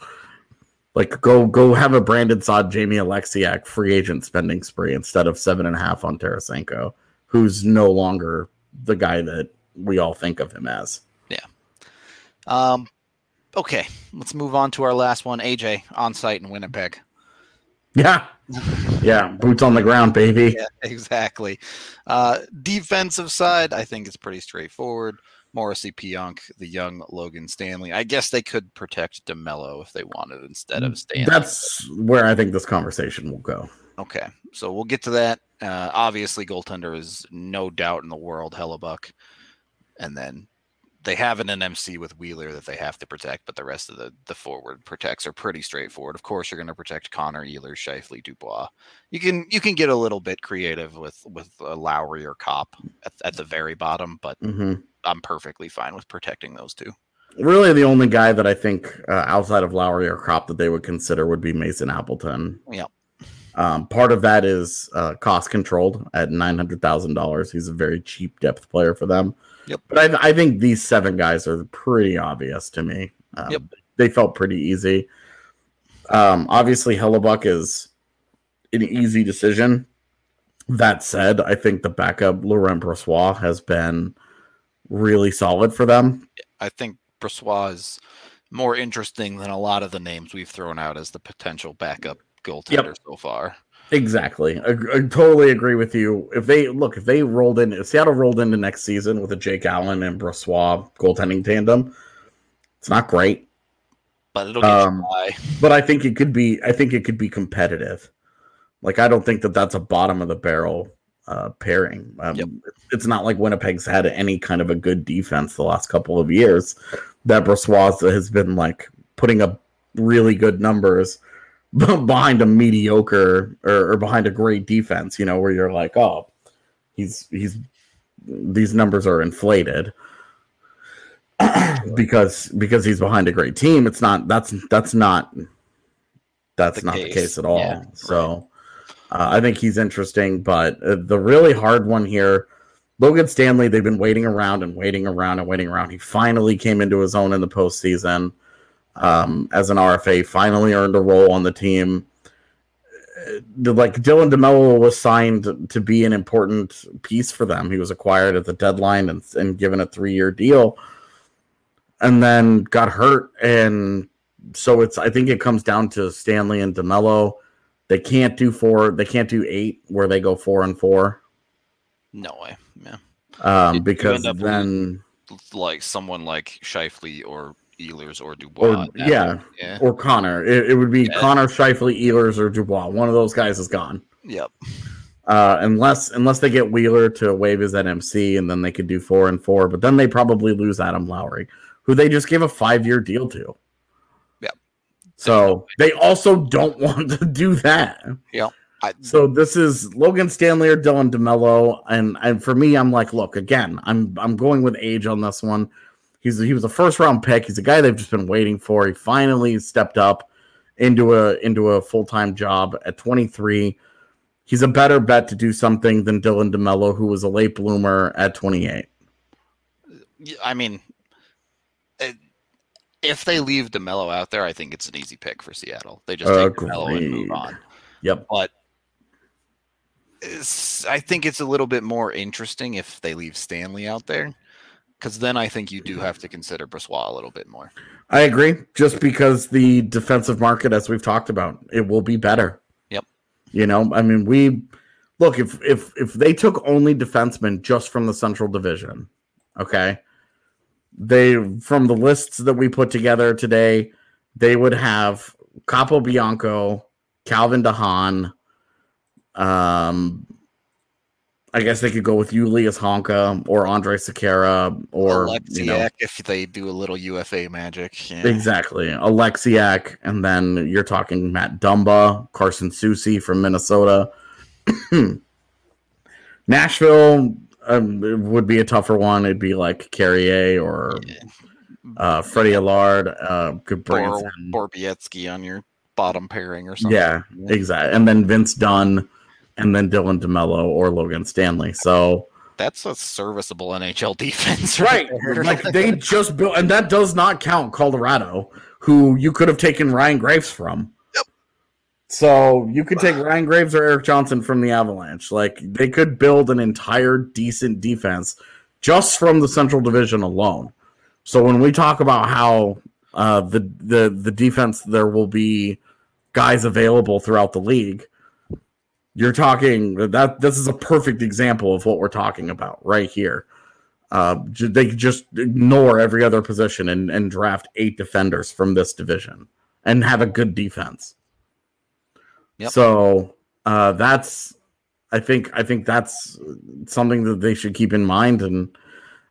like go go have a Brandon Saad, Jamie Oleksiak free agent spending spree instead of seven and a half on Tarasenko, who's no longer the guy that we all think of him as. Yeah. Um, okay, let's move on to our last one. AJ on site in Winnipeg. Yeah, yeah, boots on the ground, baby. Yeah, exactly. Uh, defensive side, I think it's pretty straightforward. Morrissey, Pionk, the young Logan Stanley. I guess they could protect DeMelo if they wanted instead of Stanley. That's where I think this conversation will go. Okay, so we'll get to that. Uh, obviously, goaltender is no doubt in the world Hellebuyck, and then they have an NMC with Wheeler that they have to protect, but the rest of the the forward protects are pretty straightforward. Of course, you're going to protect Connor, Ehlers, Scheifele, Dubois. You can you can get a little bit creative with with uh, Lowry or Copp at, at the very bottom, but hmm I'm perfectly fine with protecting those two. Really, the only guy that I think uh, outside of Lowry or Copp that they would consider would be Mason Appleton. Yep. Um, part of that is uh, cost controlled at nine hundred thousand dollars. He's a very cheap depth player for them. Yep. But I, I think these seven guys are pretty obvious to me. Um, Yep. They felt pretty easy. Um, obviously, Hellebuyck is an easy decision. That said, I think the backup Laurent Brossoit has been really solid for them. I think Brossoit is more interesting than a lot of the names we've thrown out as the potential backup goaltender yep. so far. Exactly. I, I, totally agree with you. If they look, if they rolled in, if Seattle rolled into next season with a Jake Allen and Brossoit goaltending tandem, it's not great. But it'll get um, But I think it could be. I think it could be competitive. Like I don't think that that's a bottom of the barrel uh, pairing. Um, yep. It's not like Winnipeg's had any kind of a good defense the last couple of years. That Brossoit has been like putting up really good numbers behind a mediocre or, or behind a great defense, you know, where you're like, oh, he's he's these numbers are inflated because because he's behind a great team. It's not that's that's not that's the not case. the case at all. Yeah, so right. uh, I think he's interesting, but uh, the really hard one here. Logan Stanley, they've been waiting around and waiting around and waiting around. He finally came into his own in the postseason um, as an RFA, finally earned a role on the team. Like Dylan DeMelo was signed to be an important piece for them. He was acquired at the deadline and, and given a three year deal, and then got hurt. And so it's I think it comes down to Stanley and DeMelo. They can't do four. They can't do eight where they go four and four. No way. Yeah. Um, because then like someone like Scheifele or Ehlers or Dubois. Or, yeah, yeah, or Connor. It, it would be yeah. Connor, Scheifele, Ehlers, or Dubois. One of those guys is gone. Yep. Uh, unless unless they get Wheeler to waive his NMC, and then they could do four and four. But then they probably lose Adam Lowry, who they just gave a five year deal to. Yep. So they also don't want to do that. Yep. I, so this is Logan Stanley or Dylan DeMelo, and and for me, I'm like, look, again, I'm I'm going with age on this one. He's he was a first round pick. He's a guy they've just been waiting for. He finally stepped up into a into a full time job at 23. He's a better bet to do something than Dylan DeMelo, who was a late bloomer at 28. I mean, if they leave DeMelo out there, I think it's an easy pick for Seattle. They just take Agreed. DeMelo and move on. Yep. But I think it's a little bit more interesting if they leave Stanley out there because then I think you do have to consider Brossoit a little bit more. I agree, just because the defensive market, as we've talked about, it will be better. Yep. You know, I mean, we look if if if they took only defensemen just from the Central Division, okay, they from the lists that we put together today, they would have Capobianco, Calvin DeHaan, um, I guess they could go with Julius Honka or Andre Sekera or Oleksiak you know, if they do a little UFA magic. Yeah. Exactly. Oleksiak, and then you're talking Matt Dumba, Carson Soucy from Minnesota. Nashville um, would be a tougher one. It'd be like Carrier or yeah. uh, Freddie Allard. Uh, could bring Bor- Borowiecki on your bottom pairing or something. Yeah, exactly. And then Vince Dunn and then Dylan DeMelo or Logan Stanley. So that's a serviceable NHL defense, right? right. Like they just built, and that does not count Colorado, who you could have taken Ryan Graves from. Yep. So you could take Ryan Graves or Erik Johnson from the Avalanche. Like they could build an entire decent defense just from the Central Division alone. So when we talk about how uh, the the the defense, there will be guys available throughout the league you're talking that this is a perfect example of what we're talking about right here. Uh, they just ignore every other position and, and draft eight defenders from this division and have a good defense. Yep. So uh, that's I think I think that's something that they should keep in mind and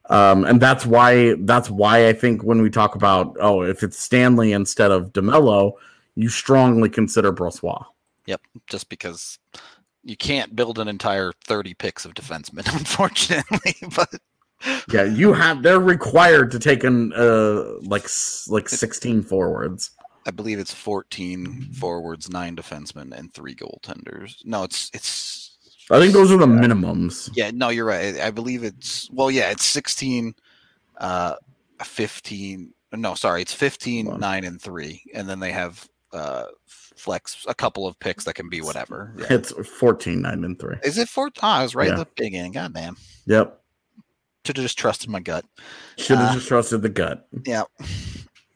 um, and that's why that's why I think when we talk about oh if it's Stanley instead of DeMelo, you strongly consider Brossoit. Yep, just because you can't build an entire 30 picks of defensemen, unfortunately. but yeah, you have they're required to take in uh like like 16 forwards. I believe it's 14 forwards, nine defensemen, and three goaltenders. No, it's it's. I think those are the minimums. Yeah, no, you're right. I believe it's well, yeah, it's 16, uh, 15. No, sorry, it's 15, nine, and three, and then they have uh, flex a couple of picks that can be whatever. Yeah. It's 14, 9, and 3. Is it four? Oh, I was right in Yeah. the beginning. God damn. Yep. Should have just trusted my gut. Should have Uh, just trusted the gut. Yeah.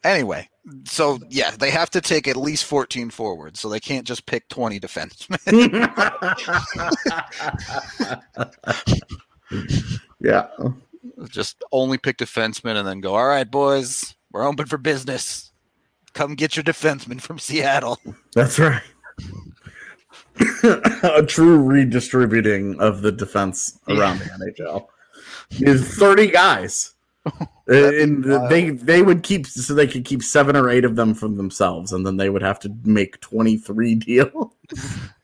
Anyway, so yeah, they have to take at least 14 forwards, so they can't just pick 20 defensemen. yeah. just only pick defensemen and then go, all right, boys, we're open for business. Come get your defenseman from Seattle. That's right. a true redistributing of the defense around the NHL is 30 guys. and they they would keep so they could keep seven or eight of them from themselves, and then they would have to make 23 deal.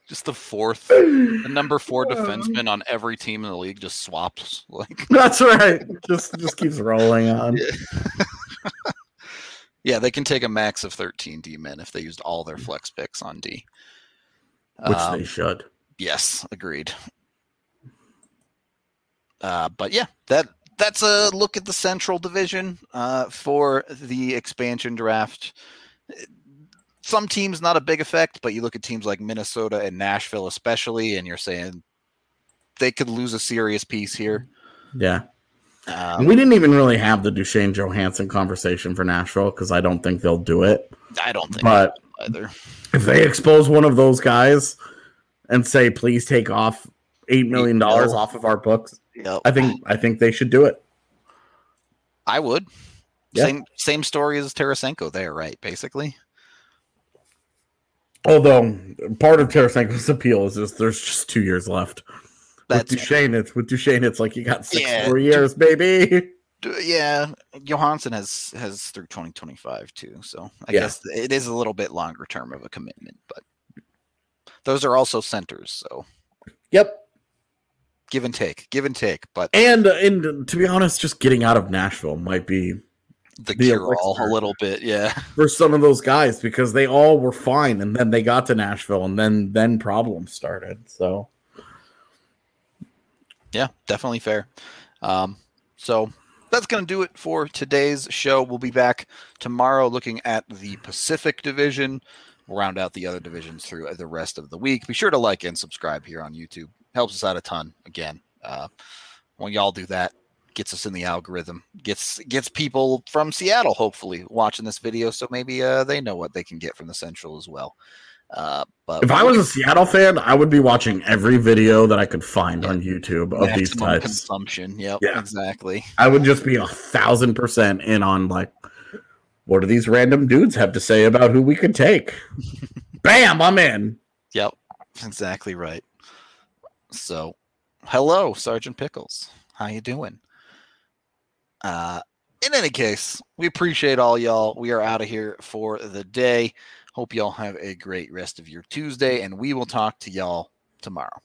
Just the fourth, the number four defenseman on every team in the league just swaps. Like, That's right. Just just keeps rolling on. yeah, they can take a max of 13 D men if they used all their flex picks on D. Which Um, they should. Yes, agreed. Uh, but yeah, that that's a look at the Central Division uh, for the expansion draft. Some teams not a big effect, but you look at teams like Minnesota and Nashville, especially, and you're saying they could lose a serious piece here. Yeah. Um, we didn't even really have the Duchene Johansen conversation for Nashville because I don't think they'll do it. I don't think But either. if they expose one of those guys and say, please take off eight million dollars mil. off of our books, Yep. I think I think they should do it. I would. Yeah. Same same story as Tarasenko there, right? Basically. Although part of Tarasenko's appeal is just there's just two years left. That's with Duchene, it's with Duchene, it's like you got six Yeah, more years, baby. D- yeah, Johansen has has through 2025 too. So I Yeah. guess it is a little bit longer term of a commitment, but those are also centers, so Yep. give and take, give and take. But And uh, and to be honest, just getting out of Nashville might be the the cure all a little bit, yeah. for some of those guys because they all were fine and then they got to Nashville and then then problems started. So Yeah, definitely fair. Um, so that's going to do it for today's show. We'll be back tomorrow looking at the Pacific Division. We'll round out the other divisions through the rest of the week. Be sure to like and subscribe here on YouTube. Helps us out a ton. Again, uh, when y'all do that, gets us in the algorithm. Gets gets people from Seattle hopefully watching this video, so maybe uh, they know what they can get from the Central as well. Uh, but if I was a Seattle fan, I would be watching every video that I could find on YouTube of these types. consumption, yep, Yeah. exactly. I would just be a thousand percent in on like, what do these random dudes have to say about who we could take? Bam, I'm in. Yep, exactly right. So, hello, Sergeant Pickles. How you doing? Uh, in any case, we appreciate all y'all. We are out of here for the day. Hope y'all have a great rest of your Tuesday, and we will talk to y'all tomorrow.